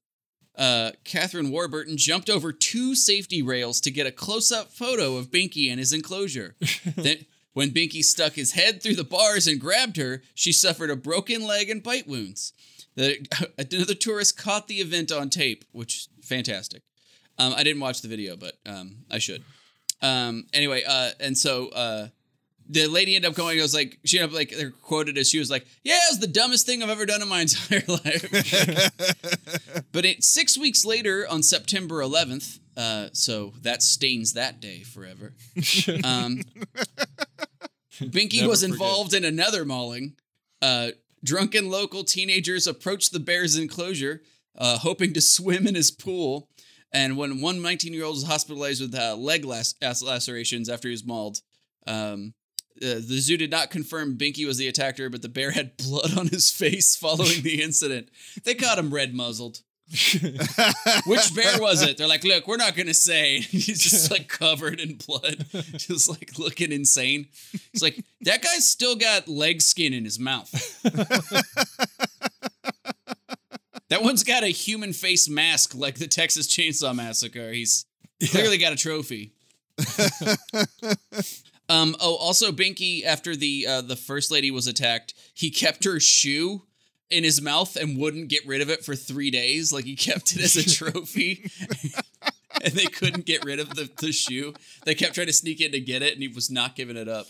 uh, Catherine Warburton jumped over two safety rails to get a close up photo of Binky and his enclosure. *laughs* then, when Binky stuck his head through the bars and grabbed her, she suffered a broken leg and bite wounds. The, *laughs* another tourist caught the event on tape, which fantastic. Um, I didn't watch the video, but um, I should. Um, anyway, uh, and so uh, the lady ended up going. I was like, she ended up like they're quoted as she was like, "Yeah, it was the dumbest thing I've ever done in my *laughs* entire life." *laughs* but it, six weeks later, on September 11th, uh, so that stains that day forever. *laughs* Um, Binky Never was forget. involved in another mauling. Uh, drunken local teenagers approached the bear's enclosure, uh, hoping to swim in his pool. And when one 19 year old was hospitalized with uh, leg lac- lacerations after he was mauled, um, uh, the zoo did not confirm Binky was the attacker, but the bear had *laughs* blood on his face following the incident. They caught him red muzzled. Which bear was it? They're like, look, we're not gonna say. *laughs* He's just like covered in blood, *laughs* just like looking insane. It's like that guy's still got leg skin in his mouth. That one's got a human face mask like the Texas Chainsaw Massacre. He's clearly got a trophy. *laughs* um. Oh, also Binky, after the uh, the first lady was attacked, he kept her shoe in his mouth and wouldn't get rid of it for three days. Like he kept it as a *laughs* trophy. *laughs* and they couldn't get rid of the, the shoe. They kept trying to sneak in to get it, and he was not giving it up.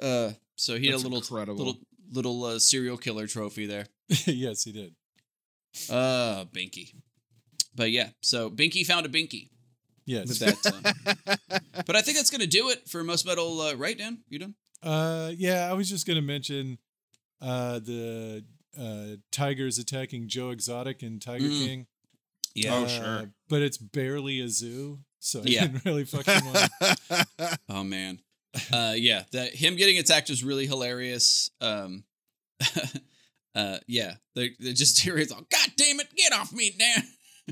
Uh, so he That's had a little incredible. little little uh, serial killer trophy there. yes, he did. Uh, Binky. But yeah, so Binky found a Binky Yes. that. Uh, *laughs* but I think that's gonna do it for most metal. Uh, right, Dan? You done? Uh, yeah, I was just gonna mention uh, the uh, tigers attacking Joe Exotic and Tiger Mm. King. Oh, Uh, sure. But it's barely a zoo, so I Yeah. didn't really fucking want. *laughs* Oh man. Uh yeah, that him getting attacked was really hilarious. Um *laughs* uh yeah, they they just *laughs* hear it's all God damn it, get off me now. *laughs*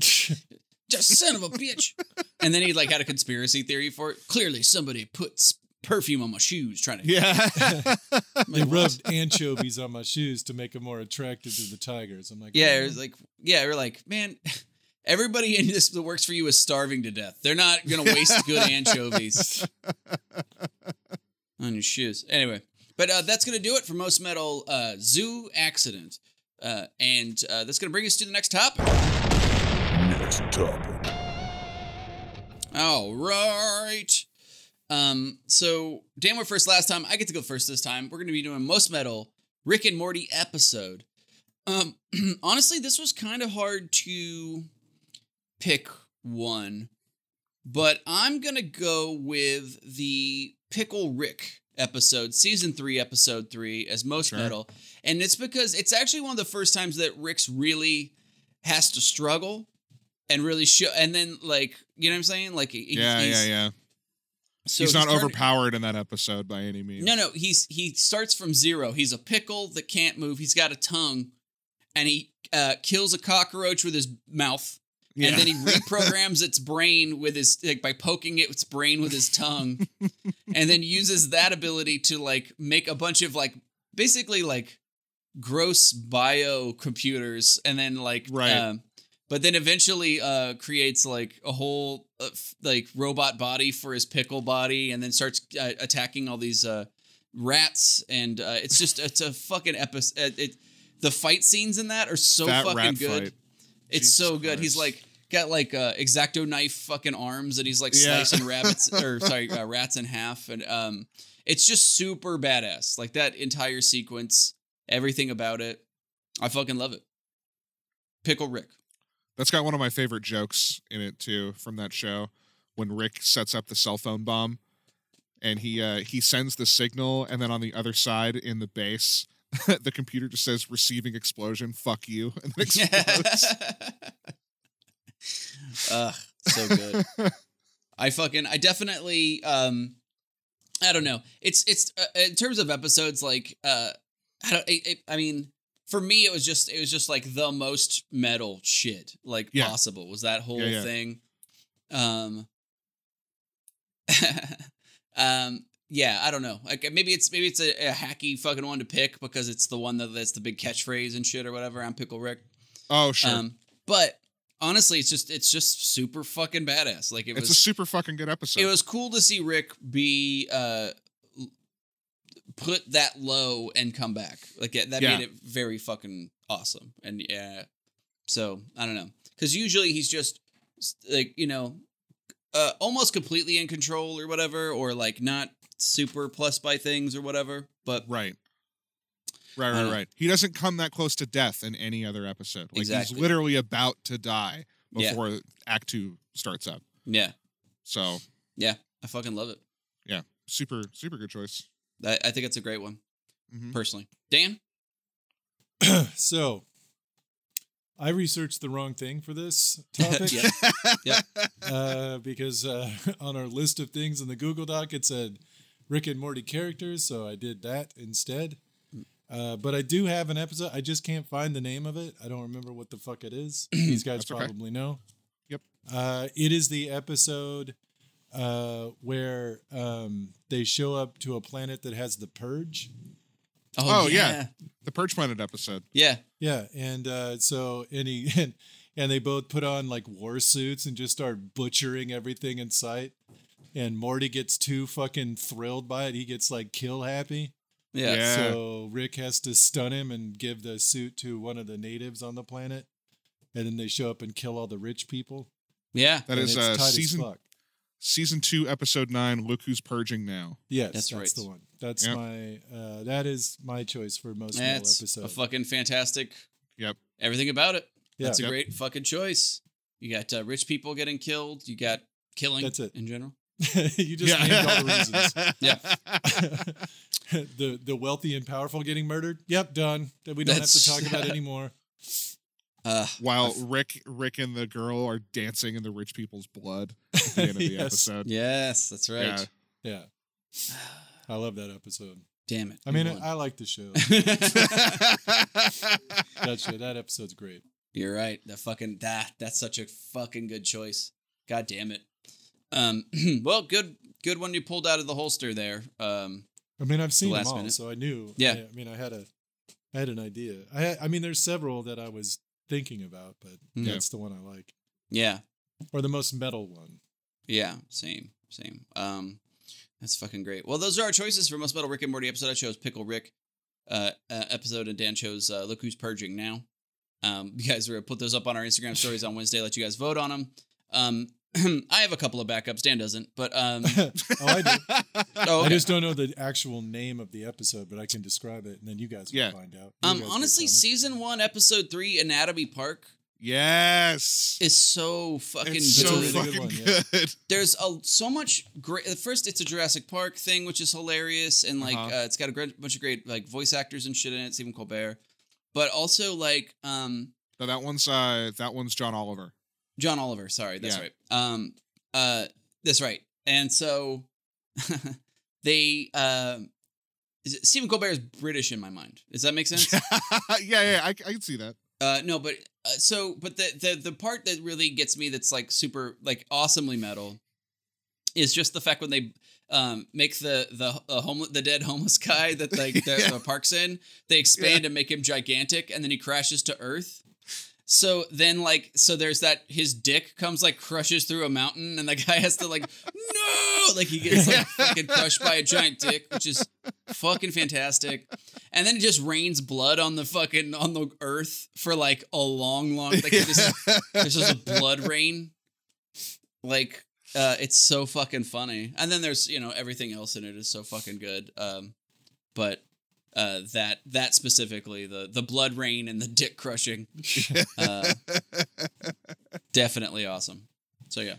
just son of a bitch. And then he like had a conspiracy theory for it. Clearly somebody puts perfume on my shoes trying to yeah. *laughs* They rubbed anchovies on my shoes to make them more attractive to the tigers. I'm like, Yeah, it was like yeah, we're like, man, everybody in this that works for you is starving to death. They're not gonna waste good anchovies on your shoes. Anyway, but uh, that's gonna do it for most metal uh, zoo accident, uh, and uh, that's gonna bring us to the next topic. Next topic. All right. Um, so Dan went first last time. I get to go first this time. We're gonna be doing most metal Rick and Morty episode. Um, *clears throat* honestly, this was kind of hard to pick one, but I'm gonna go with the Pickle Rick episode, season three, episode three, as most Sure. metal, and it's because it's actually one of the first times that Rick's really has to struggle and really show, and then like you know what I'm saying, like he- yeah, he's, yeah, yeah. So he's not overpowered in that episode by any means. no, no, he's he starts from zero. He's a pickle that can't move. He's got a tongue, and he uh, kills a cockroach with his mouth, Yeah. and then he *laughs* reprograms its brain with his like by poking its brain with his tongue, *laughs* and then uses that ability to like make a bunch of like basically like gross bio computers, and then like Right. um, but then eventually uh creates like a whole uh, f- like robot body for his pickle body and then starts uh, attacking all these uh rats and uh it's just it's a fucking episode it, the fight scenes in that are so fucking good fight. It's Jesus so good. He's like got like uh exacto knife fucking arms and he's like Yeah. slicing *laughs* rabbits or sorry uh, rats in half. And um it's just super badass. Like that entire sequence everything about it i fucking love it. Pickle rick. That's got one of my favorite jokes in it too from that show when Rick sets up the cell phone bomb and he uh, he sends the signal and then on the other side in the base *laughs* the computer just says receiving explosion fuck you and then *laughs* explodes. Ugh, so good. *laughs* I fucking I definitely um I don't know. It's it's uh, in terms of episodes like uh I don't it, it- I mean for me it was just it was just like the most metal shit like Yeah. possible was that whole Yeah, yeah. thing. Um um yeah, I don't know. Like maybe it's maybe it's a, a hacky fucking one to pick because it's the one that, that's the big catchphrase and shit or whatever. I'm Pickle Rick. oh sure Um, but honestly, it's just it's just super fucking badass. Like it it's a super fucking good episode it was cool to see Rick be uh put that low and come back. Like that Yeah. made it very fucking awesome. And yeah, so I don't know because usually he's just like you know uh, almost completely in control or whatever, or like not super plus by things or whatever. But right right right don't right he doesn't come that close to death in any other episode like Exactly. he's literally about to die Yeah. before act 2 starts up yeah, so yeah, I fucking love it. Yeah, super super good choice I, I think it's a great one Mhm. personally. Dan. *clears throat* so I researched the wrong thing for this *laughs* topic Yeah. *laughs* uh, because uh, *laughs* on our list of things in the Google Doc it said Rick and Morty characters, so I did that instead. Uh, but I do have an episode. I just can't find the name of it. I don't remember what the fuck it is. *clears throat* These guys That's okay. probably know. Yep. Uh, it is the episode uh, where um, they show up to a planet that has the purge. Oh, yeah. the purge planet episode yeah. Yeah, and uh, so and he *laughs* and, and they both put on like war suits and just start butchering everything in sight. And Morty gets too fucking thrilled by it. He gets like kill happy. Yeah. Yeah. So Rick has to stun him and give the suit to one of the natives on the planet. And then they show up and kill all the rich people. Yeah. That and is uh, season season two, episode nine. Look who's purging now. Yes, That's that's, right. the one. That's Yep. my uh that is my choice for most metal That's episode. a fucking fantastic. Yep. Everything about it. Yeah. That's a Yep. great fucking choice. You got uh, rich people getting killed. You got killing. That's it. in general. *laughs* you just named all the reasons. *laughs* Yeah. *laughs* the the wealthy and powerful getting murdered. Yep, done. That we don't That's- have to talk about anymore. Uh, While Rick, Rick and the girl are dancing in the rich people's blood at the end of the episode. yes, that's right. Yeah. Yeah, I love that episode. Damn it. I mean, won. I like the show. that show, that episode's great. You're right. That fucking that that's such a fucking good choice. God damn it. Um. *clears throat* well, good good one you pulled out of the holster there. Um. I mean, I've seen them last all, minute. so I knew. Yeah. I, I mean, I had a, I had an idea. I, I mean, there's several that I was thinking about, but Yeah. that's the one I like, Yeah. or the most metal one. Yeah, same, same. Um, that's fucking great. Well, those are our choices for most metal Rick and Morty episode. I chose Pickle Rick uh, uh episode, and Dan chose uh, Look Who's Purging Now. Um, *laughs* you guys are gonna put those up on our Instagram stories on Wednesday. Let you guys vote on them. Um, *clears throat* I have a couple of backups. Dan doesn't, but um, *laughs* oh, I do. *laughs* oh, I just don't know the actual name of the episode, but I can describe it, and then you guys will Yeah. find out. You um, honestly, season one, episode three, Anatomy Park yes. is so fucking It's so good. really good fucking one, yeah. good. there's a so much great. First, it's a Jurassic Park thing, which is hilarious, and like Uh-huh. uh, it's got a great, bunch of great like voice actors and shit in it. Stephen Colbert, but also like um No, that one's uh that one's John Oliver. John Oliver. Sorry, that's Yeah. right. Um, uh, that's right. And so *laughs* they uh, is it, Stephen Colbert is British in my mind. Does that make sense? *laughs* yeah, yeah, I, I can see that. Uh, no, but uh, so, but the the the part that really gets me, that's like super, like awesomely metal, is just the fact when they um make the the uh, homeless the dead homeless *laughs* guy that like the, Yeah. the park's in, they expand and make him gigantic, and then he crashes to Earth, So then, like, so there's that his dick comes like crushes through a mountain, and the *laughs* guy has to like, no, like he gets like *laughs* fucking crushed by a giant dick, which is fucking fantastic. And then it just rains blood on the fucking on the earth for like a long, long. Like this, *laughs* there's just a blood rain. Like, uh, it's so fucking funny. And then there's you know everything else in it is so fucking good. Um, but uh, that that specifically the the blood rain and the dick crushing, *laughs* uh, definitely awesome. So yeah,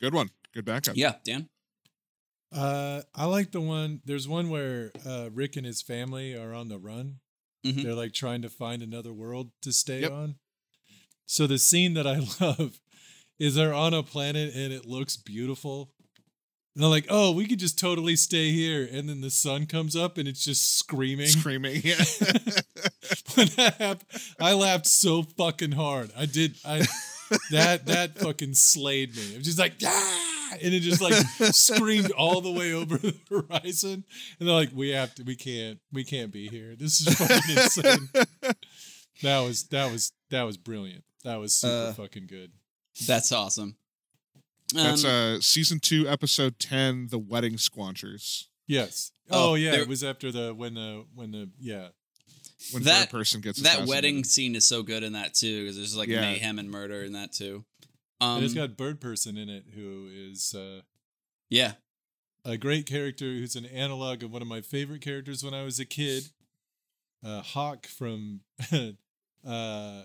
Good one. Good backup. yeah, Dan. Uh, I like the one. There's one where uh, Rick and his family are on the run. Mhm. They're like trying to find another world to stay Yep. on. So the scene that I *laughs* love is they're on a planet and it looks beautiful. And they're like, oh, we could just totally stay here. And then the sun comes up and it's just screaming. Screaming. Yeah. *laughs* when that happened, I laughed so fucking hard. I did. I that that fucking slayed me. It was just like ah, and it just like screamed all the way over *laughs* the horizon. And they're like, we have to, we can't, we can't be here. This is fucking *laughs* insane. That was that was that was brilliant. That was super Uh, fucking good. That's awesome. That's Um, uh season two, episode ten, the wedding squanchers. Yes. Oh, Oh, yeah, there- it was after the when the when the yeah. When That- third person gets that assassinated. wedding scene is so good in that too because there's like Yeah. mayhem and murder in that too. Um, and it's got Bird Person in it who is uh yeah, a great character who's an analog of one of my favorite characters when I was a kid. Uh, Hawk from *laughs* uh, uh,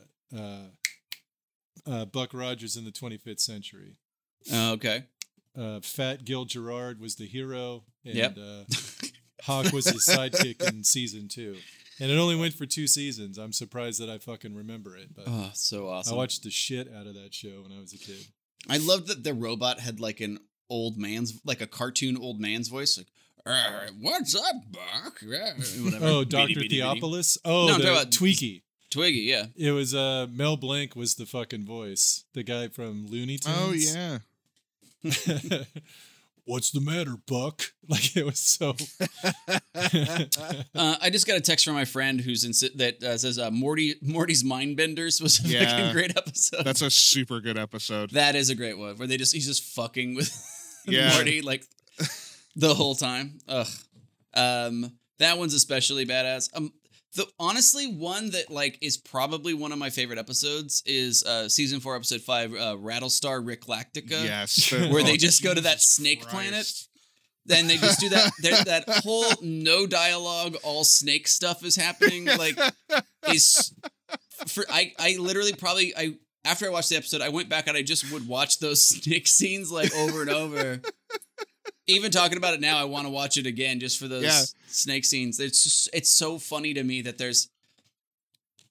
uh, Buck Rogers in the 25th century. Oh, okay. Uh, Fat Gil Gerard was the hero, and Yep. uh, Hawk was his sidekick in season two. And it only went for two seasons. I'm surprised that I fucking remember it, but Oh, so awesome. I watched the shit out of that show when I was a kid. I loved that the robot had like an old man's, like a cartoon old man's voice, like. "Uh, what's up, Buck? Oh, *laughs* Doctor beady, beady. Theopolis. Oh, No, I'm the talking about- Twiki. Twiggy, yeah. It was uh Mel Blanc was the fucking voice. The guy from Looney Tunes. Oh yeah. *laughs* What's the matter, Buck? *laughs* Like it was so *laughs* Uh, I just got a text from my friend who's in that uh, says uh, Morty Morty's Mind Benders was a Yeah. fucking great episode. That's a super good episode. that is a great one where they just he's just fucking with Yeah. Morty like the whole time. Ugh. Um, that one's especially badass. Um, the honestly one that like is probably one of my favorite episodes is uh season four episode five uh, Rattlestar Ricklactica. yes. *laughs* Where they oh, just go to that Jesus snake planet. Then they just do that. there- that whole no dialogue, all snake stuff is happening. *laughs* Like is for I I literally probably I after I watched the episode, I went back and I just would watch those *laughs* snake scenes like over and over. Even talking about it now, I want to watch it again just for those Yeah. snake scenes. It's just it's so funny to me that there's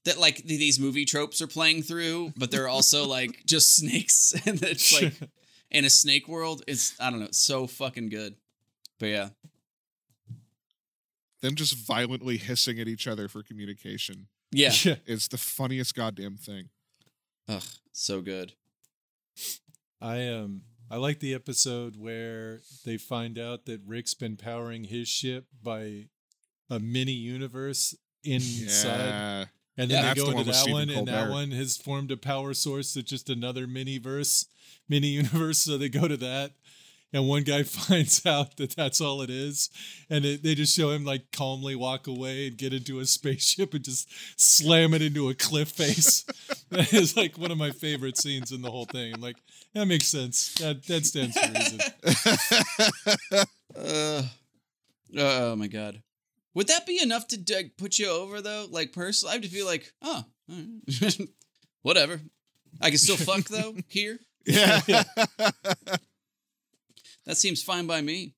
that like these movie tropes are playing through, but they're also *laughs* like just snakes, *laughs* and it's like *laughs* in a snake world. It's I don't know, it's so fucking good. But yeah, Them just violently hissing at each other for communication. yeah, yeah. It's the funniest goddamn thing. ugh, so good. I um I like the episode where they find out that Rick's been powering his ship by a mini universe inside. Yeah. And then that's they go one into that Stephen one, and that one has formed a power source that's just another mini verse, mini universe. So they go to that, and one guy *laughs* finds out that that's all it is, and it, they just show him like calmly walk away and get into a *laughs* spaceship and just slam it into a cliff face. *laughs* that is like one of my favorite scenes in the whole thing. I'm like, that makes sense. That that stands for reason. Uh, oh my god. Would that be enough to like, put you over though? Like personally, I would feel like, oh, right. whatever. I can still fuck though here. yeah. That seems fine by me.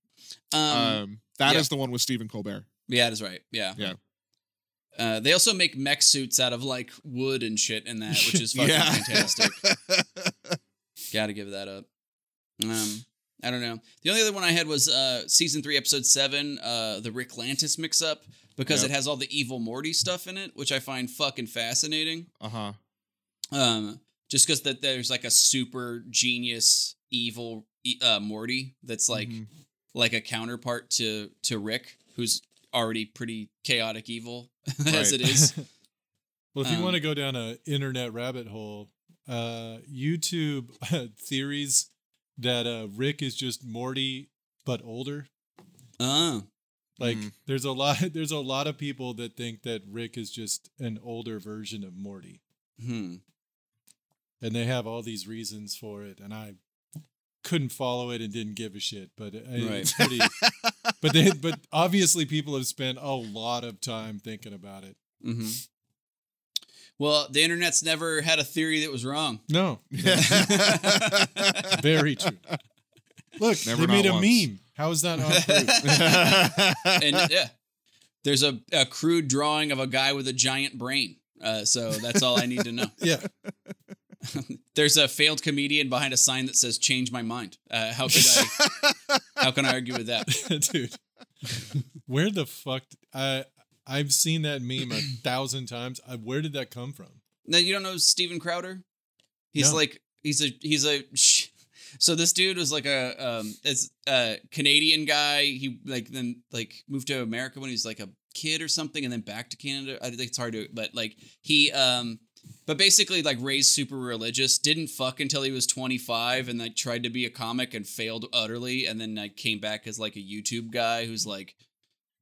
Um, um, that is yeah. the one with Stephen Colbert. yeah, that is right. Yeah. Yeah. Uh, they also make mech suits out of like wood and shit in that, which is *laughs* fucking fantastic. *laughs* Got to give that up. Um, I don't know. The only other one I had was uh, season three, episode seven, uh, the Ricklantis mix up because Yep. it has all the evil Morty stuff in it, which I find fucking fascinating. Uh huh. Um, just because that there's like a super genius evil uh, Morty that's like Mhm. like a counterpart to to Rick, who's already pretty chaotic evil *laughs* as it is. *laughs* Well, if you Um, want to go down a internet rabbit hole, uh, YouTube *laughs* theories that uh, Rick is just Morty but older. Oh, Like, Mm. there's a lot. There's a lot of people that think that Rick is just an older version of Morty, hmm. and they have all these reasons for it. And I couldn't follow it and didn't give a shit. But it- it's pretty. *laughs* but they, but obviously, people have spent a lot of time thinking about it. hmm Well, the internet's never had a theory that was wrong. No, *laughs* very true. Look, Never, they made a once. meme. How is that not *laughs* proof? and yeah, there's a, a crude drawing of a guy with a giant brain. Uh, so that's all I need to know. yeah, *laughs* There's a failed comedian behind a sign that says "Change my mind." Uh, how could I? *laughs* how can I argue with that? *laughs* dude. Where the fuck? I I've seen that meme a *clears throat* thousand times. I, where did that come from? Now you don't know Steven Crowder? He's No. like he's a he's a sh- so this dude was like a um it's a Canadian guy. He like then like moved to America when he was like a kid or something, and then back to Canada. I think it's hard to, but like he um. But basically, like raised super religious, didn't fuck until he was 25, and like tried to be a comic and failed utterly, and then like came back as like a YouTube guy who's like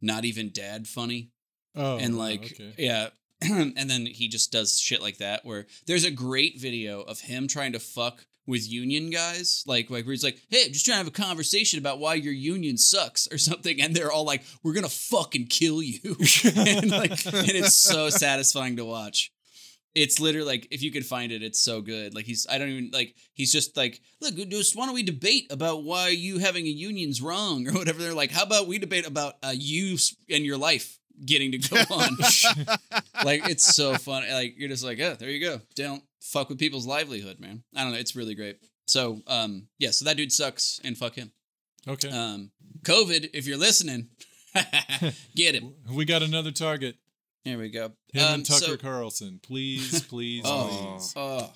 not even dad funny. Oh, and like okay. yeah *clears throat* and then he just does shit like that where there's a great video of him trying to fuck with union guys like like where he's like hey I'm just trying to have a conversation about why your union sucks or *laughs* something and they're all like we're gonna fucking kill you. *laughs* And like and it's so satisfying to watch it's literally like if you could find it it's so good. Like he's i don't even like he's just like look just why don't we debate about why you having a union's wrong or whatever? They're like how about we debate about uh, you and your life getting to go on? *laughs* Like it's so fun like you're just like oh there you go. Don't fuck with people's livelihood man. I don't know. It's really great. So um yeah so that dude sucks and fuck him. Okay. um covid if you're listening *laughs* get him. We got another target. Here we go Him um, and Tucker so- Carlson. *laughs* Please, please, Oh. please. oh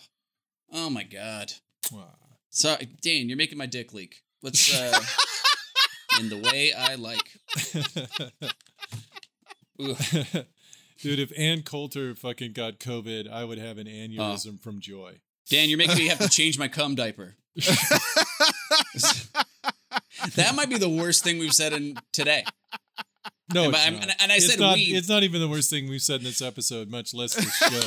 oh my god Wow. Sorry, Dane, you're making my dick leak. Let's uh *laughs* in the way I like. *laughs* Dude, if Ann Coulter fucking got COVID, I would have an aneurysm from joy. Dan, you're making me have to change my cum diaper. that might be the worst thing we've said in today. No, And it's I- not. and- and I It's said not, we. It's not even the worst thing we've said in this episode, much less this show.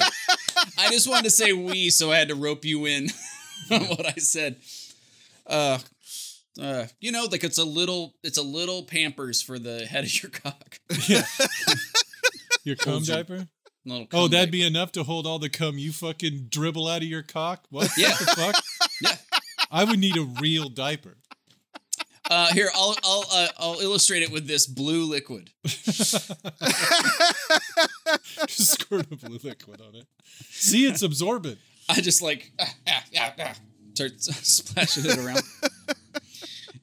*laughs* I just wanted to say we, so I had to rope you in *laughs* on what I said. Uh uh, you know, like it's a little, it's a little Pampers for the head of your cock. yeah. *laughs* Your cum diaper? Little Oh, that'd diaper. be enough to hold all the cum you fucking dribble out of your cock? What Yeah. the fuck? Yeah. I would need a real diaper. Uh, here, I'll I'll uh, I'll illustrate it with this blue liquid. *laughs* Just squirt a blue liquid on it. See, it's absorbent. I just like ah, ah, ah, ah, start *laughs* splashing it around.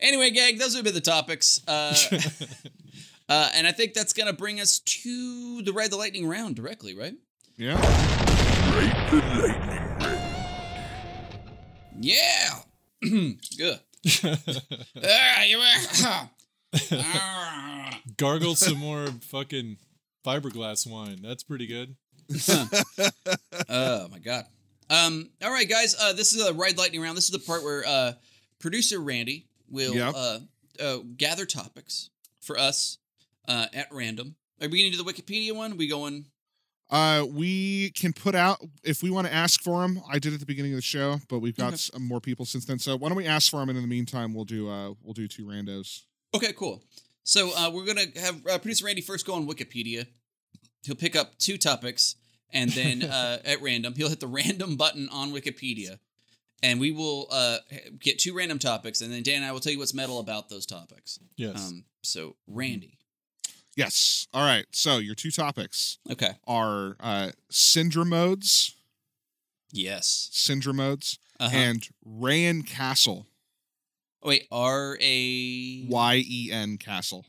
anyway, gang, those have been the topics, uh, *laughs* uh, and I think that's gonna bring us to the ride the lightning round directly, right? yeah. Rate the lightning round. Yeah. *clears throat* Good. *laughs* Ah, you. *laughs* Gargle some more fucking fiberglass wine. That's pretty good. *laughs* oh my god. Um. All right, guys. Uh, this is a ride lightning round. This is the part where uh, producer Randy will Yep. uh, uh gather topics for us uh at random. Are we gonna do the Wikipedia one? Are we going? Uh, we can put out if we want to ask for them. I did at the beginning of the show, but we've got Okay. some more people since then. So why don't we ask for them, and in the meantime, we'll do uh we'll do two randos. Okay, cool. So uh, we're gonna have uh, producer Randy first go on Wikipedia. He'll pick up two topics, and then uh, *laughs* at random, he'll hit the random button on Wikipedia, and we will uh, get two random topics, and then Dan and I will tell you what's metal about those topics. Yes. Um, so Randy, Yes. All right. So your two topics okay, are uh syndrome modes, yes, syndrome modes, uh-huh. and Rayen Castle. oh, wait, R A Y E N Castle.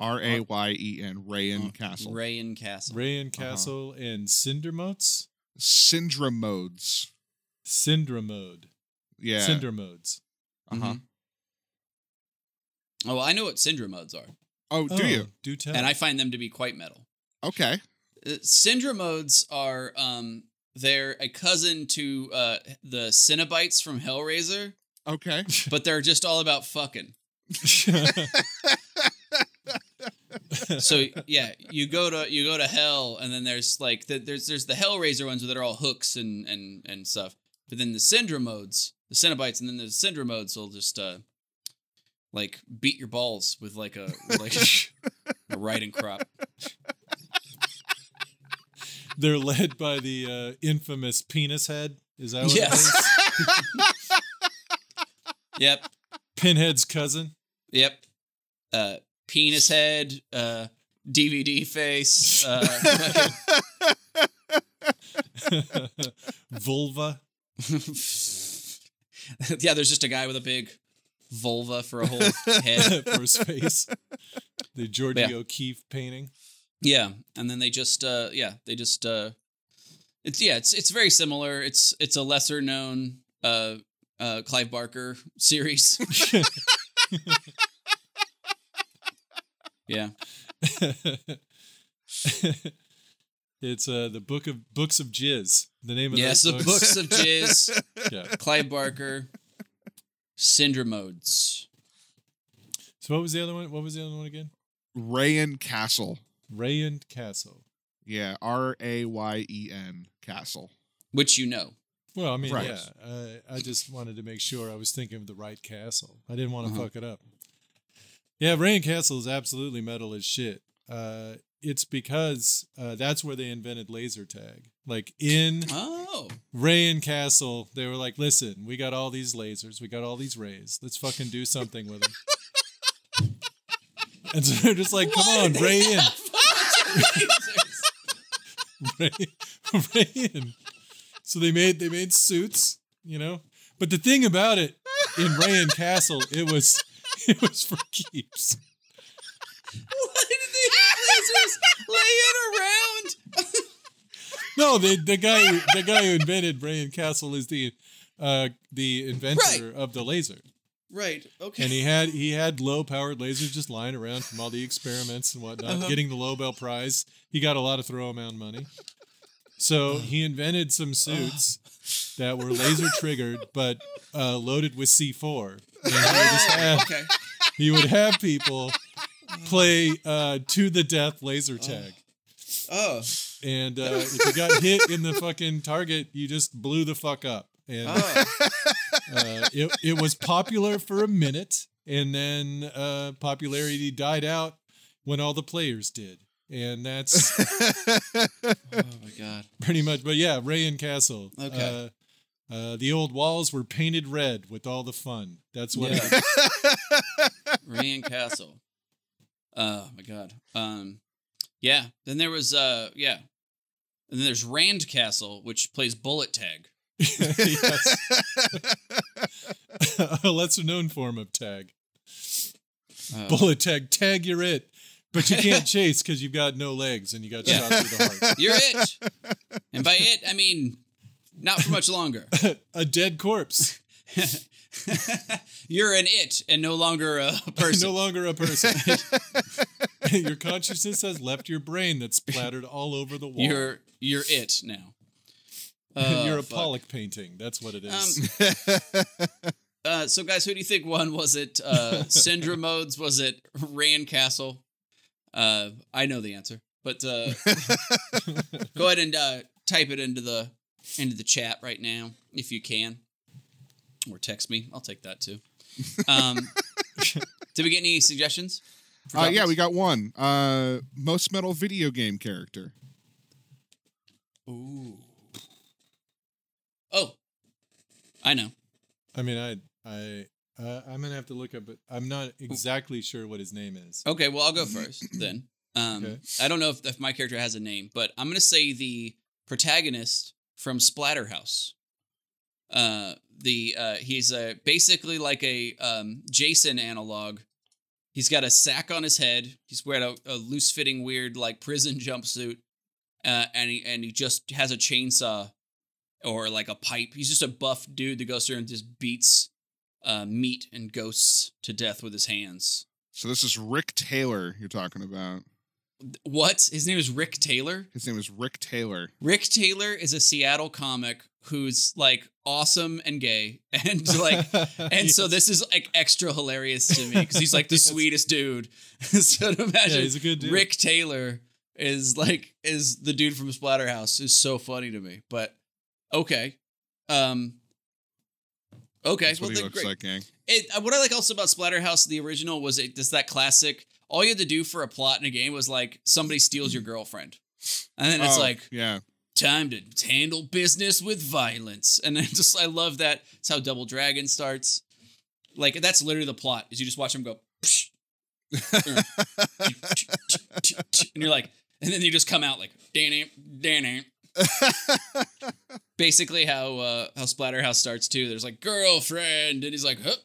R A Y E N Rayen Castle. Ray and Castle. Ray and Castle and Cindermotes? Syndrome modes. Syndromode. Yeah. Cindermodes. uh huh. Mhm. Oh, well, I know what syndrome modes are, Oh, do Oh, you? Do tell. and I find them to be quite metal. Okay. Uh, Syndromodes are um they're a cousin to uh the Cenobites from Hellraiser, Okay. *laughs* but they're just all about fucking. So yeah, you go to you go to hell, and then there's like the, there's there's the Hellraiser ones that are all hooks and and and stuff. But then the Syndromodes, the Cenobites, and then the Syndromodes will just uh like beat your balls with like a like *laughs* a riding crop. They're led by the uh, infamous penis head. Is that what Yes. it is? *laughs* Yep. Pinhead's cousin. Yep. Uh, penis head, uh, DVD face. Uh, *laughs* Vulva. yeah, there's just a guy with a big vulva for a whole *laughs* head. *laughs* for his face. The Georgie Yeah. O'Keeffe painting. Yeah, and then they just, uh, yeah, they just, uh, it's yeah, it's it's very similar. It's it's a lesser known uh, uh, Clive Barker series. *laughs* yeah, it's uh the book of books of jizz. The name of yes, the books of jizz. yeah. Clive Barker, Syndromodes. So what was the other one? What was the other one again? Rayen Castle. Rayand Castle. Yeah, R A Y E N Castle. which you know. Well, I mean, Right. yeah. Uh, I just wanted to make sure I was thinking of the right castle. I didn't want to Uh-huh. fuck it up. Yeah, Rain Castle is absolutely metal as shit. Uh, it's because uh, that's where they invented laser tag. Like in Oh, Rain Castle, they were like, "Listen, we got all these lasers, we got all these rays. Let's fucking do something with them." and so they're just like, "Come on, ray in, ray, ray in." So they made they made suits, you know. But the thing about it in Rayen Castle, it was *laughs* it was for keeps. *laughs* Why did they have lasers laying around? No, the the guy who- the guy who invented Brian Castle is the uh, the inventor of the laser. right. Okay. and he had he had low powered lasers just lying around from all the experiments and whatnot, Uh-huh. getting the Nobel Prize. He got a lot of throw around money. So he invented some suits that were laser triggered but uh, loaded with C four. *laughs* He would, have, okay. he would have people play uh, to the death laser tag. Oh. And uh, if you got hit in the fucking target, you just blew the fuck up. And Oh. uh, it, it was popular for a minute and then uh, popularity died out when all the players did and that's *laughs* oh my god. pretty much but yeah ray and castle Okay. uh, uh, the old walls were painted red with all the fun that's what Yeah. it *laughs* Rayen Castle. Oh my god. Um yeah. Then there was uh yeah. And then there's Rand Castle, which plays bullet tag. *laughs* Yes. a lesser known form of tag Uh, bullet tag tag you're it but you can't *laughs* chase because you've got no legs and you got Yeah. shot through the heart *laughs* You're it. And by it, I mean not for much longer. a dead corpse *laughs* You're an it and no longer a *laughs* person. no longer a person. *laughs* your consciousness has left your brain that's splattered all over the wall. You're you're it now. Oh, You're a fuck. Pollock painting. That's what it is. Um, uh, so, guys, who do you think won? Was it uh, modes? Was it Rand Castle? Uh, I know the answer, but uh, go ahead and uh, type it into the into the chat right now if you can, or text me. I'll take that too. Um, *laughs* did we get any suggestions? Uh, yeah, we got one. Uh, most metal video game character. Ooh. Oh, I know. I mean, I, I, uh, I'm gonna have to look up, but I'm not exactly sure what his name is. Okay, well, I'll go first *clears throat* then. Um, Okay. I don't know if, if my character has a name, but I'm gonna say the protagonist from Splatterhouse. Uh, the uh, he's uh, basically like a um, Jason analog. He's got a sack on his head. He's wearing a, a loose fitting, weird like prison *laughs* jumpsuit, uh, and he and he just has a chainsaw or like a pipe. He's just a buff dude that goes through and just beats uh, meat and ghosts to death with his hands. So this is Rick Taylor you're talking about. what? His name is Rick Taylor. His name is Rick Taylor. Rick Taylor is a Seattle comic who's like awesome and gay, *laughs* and *laughs* like, and so this is like extra hilarious to me because he's like the *laughs* Yes. sweetest dude. so to imagine Yeah, he's a good dude. Rick Taylor is like is the dude from Splatterhouse is so funny to me. But okay, um, okay, That's well what he looks great. like, gang. It, uh, what I like also about Splatterhouse, the original, was it just that classic. All you had to do for a plot in a game was like somebody steals your *clears throat* girlfriend, and then it's Oh, like yeah. Time to handle business with violence. And I just I love that. It's how Double Dragon starts. Like that's literally the plot. Is you just watch him go, *laughs* and you're like, and then you just come out like, dan dan *laughs* Basically, how uh, how Splatterhouse starts too. There's like girlfriend, and he's like, huh.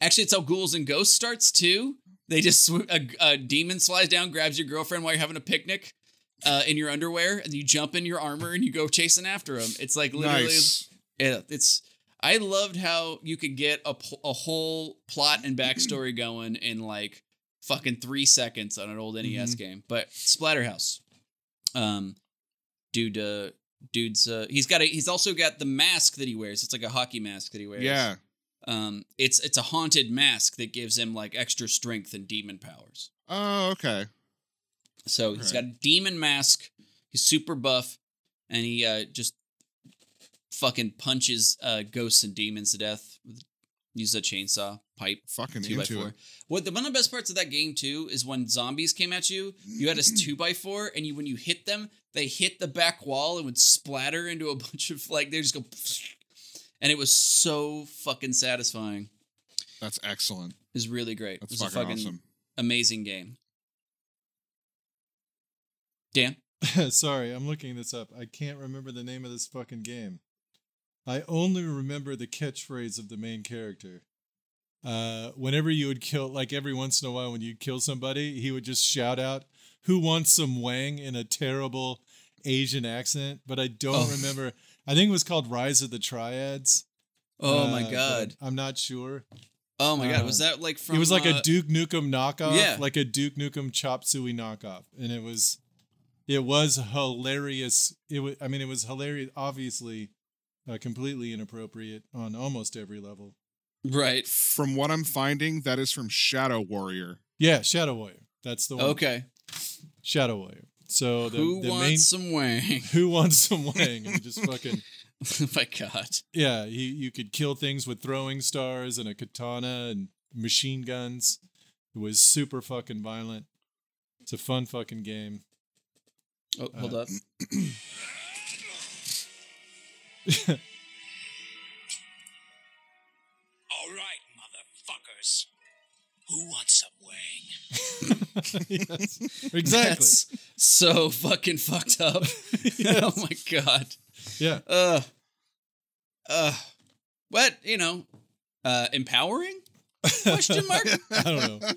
Actually, it's how Ghouls and Ghosts starts too. They just swoop, a, a demon flies down, grabs your girlfriend while you're having a picnic uh, in your underwear, and you jump in your armor and you go chasing after him. It's like literally, nice. yeah, it's. I loved how you could get a, a whole plot and backstory going in like fucking three seconds on an old NES game. But Splatterhouse, um, dude, uh, dude's uh, he's got a he's also got the mask that he wears. It's like a hockey mask that he wears. Yeah. Um, it's it's a haunted mask that gives him like extra strength and demon powers. Oh, okay. So he's Right. got a demon mask. He's super buff, and he uh, just fucking punches uh, ghosts and demons to death. with- Uses a chainsaw pipe. Fucking Two by four. it. What the one of the best parts of that game too is when zombies came at you. You had a two by four, and you when you hit them, they hit the back wall and would splatter into a *laughs* bunch of like they just go, *sniffs* and it was so fucking satisfying. That's excellent. It was really great. That's it was a fucking fucking awesome. amazing game. Dan, *laughs* Sorry, I'm looking this up. I can't remember the name of this fucking game. I only remember the catchphrase of the main character. Uh, whenever you would kill, like every once in a while, when you'd kill somebody, he would just shout out, "Who wants some wang?" in a terrible Asian accent. But I don't Oh. remember. I think it was called Rise of the Triads. oh Uh, my god, I'm not sure. oh my god, uh, was that like from? it was like uh, a Duke Nukem knockoff, yeah. like a Duke Nukem Chop Suey knockoff, and it was, it was hilarious. It was, I mean, it was hilarious. Obviously, uh, completely inappropriate on almost every level. right. From what I'm finding, that is from Shadow Warrior. Yeah, Shadow Warrior. That's the one. Okay, Shadow Warrior. So the, who the wants main some wang? *laughs* who wants some wang? And just fucking *laughs* oh my god. yeah. You you could kill things with throwing stars and a katana and machine guns. It was super fucking violent. It's a fun fucking game. Oh, hold Uh, up. *laughs* All right, motherfuckers. Who wants some wang? yes, *laughs* exactly. That's so fucking fucked up. *laughs* oh my god. Yeah. Uh. Uh. What you know? Uh, empowering? Question mark? I don't know.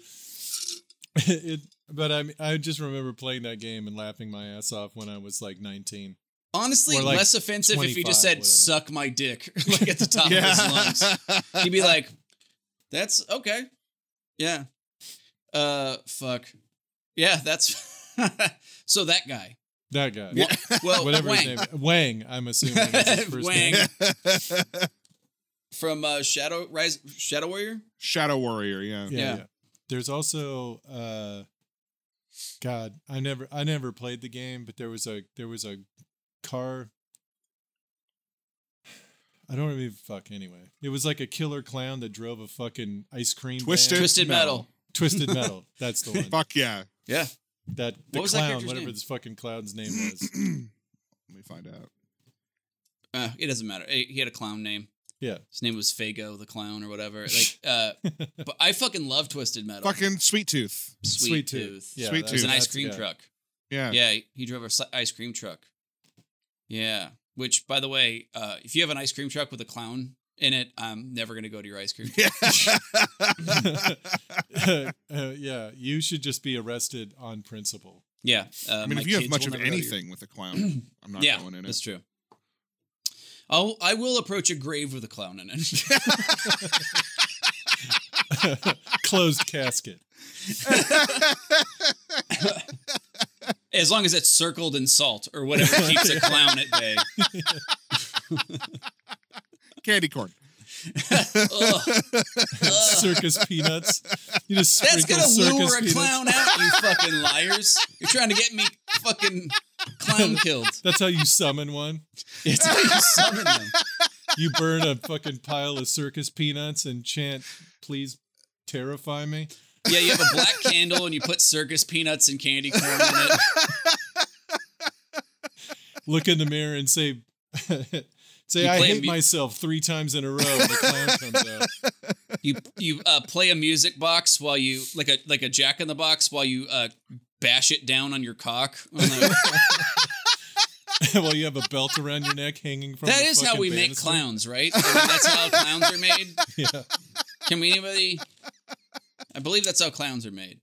it, but I mean, I just remember playing that game and laughing my ass off when I was like 19. Honestly, like, less offensive if you just said whatever. "suck my dick" *laughs* like at the *laughs* top of his lungs. He'd be *laughs* like, "That's okay, yeah." Uh, fuck, yeah. That's so that guy. That guy. Wa- Well, Whatever Wang his name Wang, I'm assuming. his first Wang. name. from uh, Shadow Rise, Shadow Warrior. Shadow Warrior, yeah. Yeah, Yeah. yeah. There's also uh God, I never I never played the game, but there was a there was a car I don't even fuck anyway. It was like a killer clown that drove a fucking ice cream Twisted van. Twisted Metal. Twisted *laughs* Metal. That's the one. Fuck yeah. Yeah. That the What was that clown, character's whatever name? this fucking clown's name *clears throat* was. Let me find out. Uh, it doesn't matter. He he had a clown name. Yeah. His name was Fago the clown or whatever. Like, uh, *laughs* but I fucking love Twisted Metal. Fucking Sweet Tooth. Sweet, Sweet Tooth. Tooth. Yeah, Sweet It was an ice cream guy. truck. Yeah. Yeah, he drove a s- ice cream truck. Yeah, which by the way, uh, if you have an ice cream truck with a clown in it, I'm never gonna go to your ice cream. truck. *laughs* *laughs* uh, yeah, you should just be arrested on principle. Yeah, uh, I mean, if you have much of never go to your- anything with a clown, *clears throat* I'm not yeah, going in it. that's true. I'll I will approach a grave with a clown in it. *laughs* Closed casket. *laughs* As long as it's circled in salt or whatever keeps a clown at bay. *laughs* Candy corn. *laughs* *laughs* Circus peanuts. You just That's gonna lure a peanuts. clown out, you fucking liars. You're trying to get me fucking clown *laughs* killed. That's how you summon one. It's how you summon them. You burn a fucking pile of circus peanuts and chant, "Please terrify me." Yeah, you have a black candle and you put circus peanuts and candy corn in it. Look in the mirror and say, "Say You I play hate mu- myself three times in a row." The clown comes out. *laughs* You you uh, play a music box while you like a like a jack in the box while you uh, bash it down on your cock. *laughs* on the- *laughs* While you have a belt around your neck hanging from. that the is how fucking we make clowns, right? I mean, that's how clowns are made. Yeah. Can we anybody? I believe that's how clowns are made.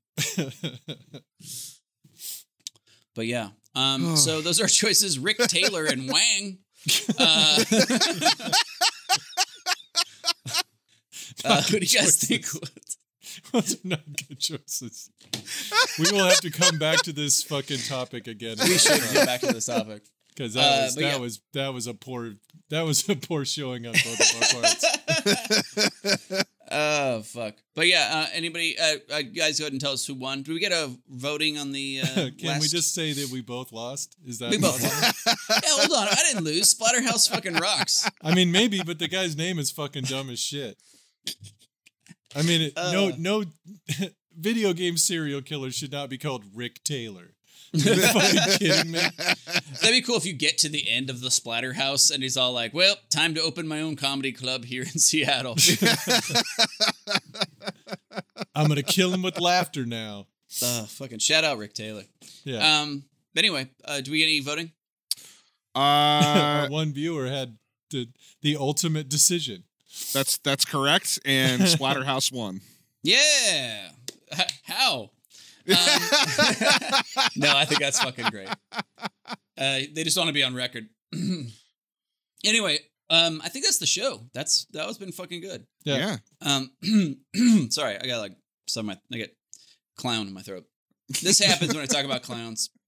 But yeah. Um, *sighs* so those are choices: Rick Taylor and Wang. Uh, *laughs* uh, who do you guys think? Those *laughs* are not good choices. *laughs* We will have to come back to this fucking topic again. We should get back to this topic. Because that Uh, was that yeah. was that was a poor that was a poor showing on both of our parts. *laughs* oh fuck! But yeah, uh, anybody, uh, uh, guys, go ahead and tell us who won. Do we get a voting on the? Uh, *laughs* Can we just say that we both lost? Is that We both? Yeah, hold on. I didn't lose. Splatterhouse fucking rocks. *laughs* I mean, maybe, but the guy's name is fucking dumb as shit. I mean, it, no, Uh. no, video game serial killer should not be called Rick Taylor. Are you fucking kidding me? That'd be cool if you get to the end of the Splatterhouse and he's all like, "Well, time to open my own comedy club here in *laughs* Seattle." *laughs* I'm gonna kill him with laughter now. uh, fucking shout out Rick Taylor. Yeah. Um. but Anyway, uh, do we get any voting? Uh, *laughs* one viewer had the the ultimate decision. that's that's correct. And Splatterhouse won. Yeah. H- how? Um, no, I think that's fucking great. Uh, they just want to be on record. *clears throat* anyway, um, I think that's the show. That's that was been fucking good. Yeah. Yeah. Um, *clears throat* sorry, I got like some. I get clown in my throat. This happens when I talk about clowns. *laughs*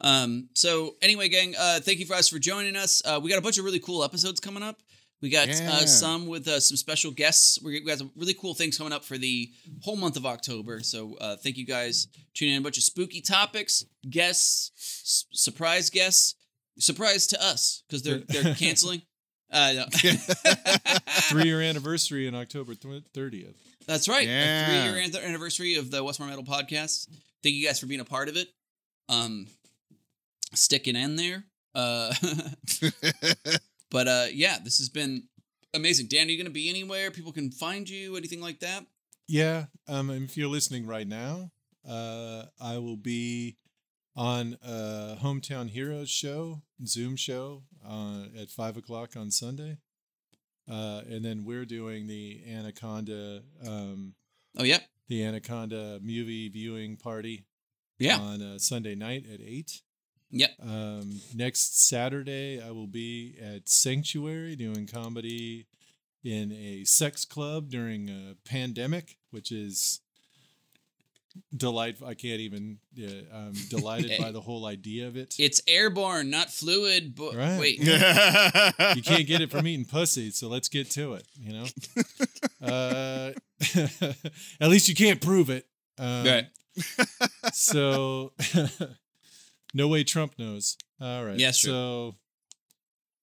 Um, so anyway, gang, uh, thank you guys for joining us. Uh, we got a bunch of really cool episodes coming up. We got Yeah. uh, some with uh, some special guests. We we got some really cool things coming up for the whole month of October. So uh, thank you guys Tune in. A bunch of spooky topics, guests, s- surprise guests, surprise to us because they're they're *laughs* canceling. Uh, no. *laughs* Three year *laughs* anniversary in October thirtieth. That's right. Yeah. Three year anniversary of the Westmore Metal podcast. Thank you guys for being a part of it. Um, sticking in there. Uh, but uh, yeah, this has been amazing. Dan, are you going to be anywhere? People can find you, anything like that? Yeah. Um, if you're listening right now, uh, I will be on a Hometown Heroes show, Zoom show, uh, at five o'clock on Sunday. Uh, and then we're doing the Anaconda, um, Oh, yeah. the Anaconda movie viewing party Yeah. on uh, Sunday night at eight. Yep. Um, next Saturday, I will be at Sanctuary doing comedy in a sex club during a pandemic, which is delightful. I can't even. Yeah, I'm *laughs* delighted by the whole idea of it. It's airborne, not fluid. But Right. wait. *laughs* you can't get it from eating pussy, so let's get to it. You know. uh, *laughs* at least you can't prove it. Um, Right. so no way Trump knows. All right. Yes, true. So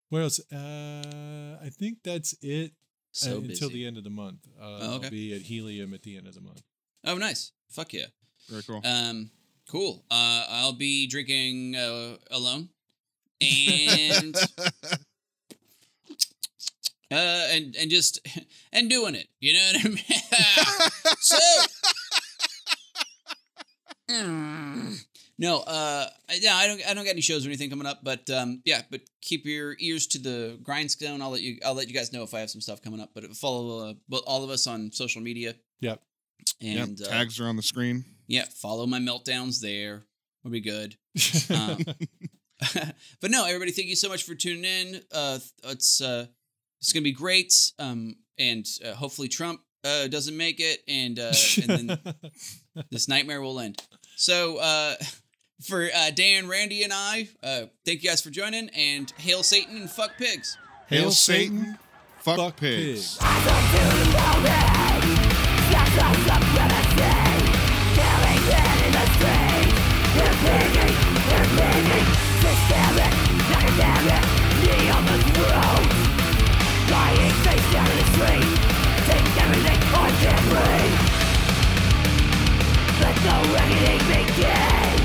where else? Uh, I think that's it So uh, busy. until the end of the month. Uh, Oh, okay. I'll be at Helium at the end of the month. Oh, nice. Fuck yeah. Very cool. Um, cool. Uh, I'll be drinking uh, alone, and *laughs* uh, and and just *laughs* and doing it. You know what I mean? *laughs* so. Mm. No, uh, I- yeah, I don't, I don't got any shows or anything coming up, but um, yeah, but keep your ears to the grindstone. I'll let you, I'll let you guys know if I have some stuff coming up. But follow uh, all of us on social media. Yep. Yep, And uh, tags are on the screen. yeah, follow my meltdowns there. We'll be good. Um, *laughs* *laughs* but no, everybody, thank you so much for tuning in. Uh, it's uh, it's gonna be great. Um, and uh, hopefully Trump uh doesn't make it, and uh, and then *laughs* this nightmare will end. So uh, for uh, Dan, Randy, and I, uh, thank you guys for joining, and hail Satan and fuck pigs. Hail, hail Satan, Satan, fuck, fuck pigs. Let the reckoning begin!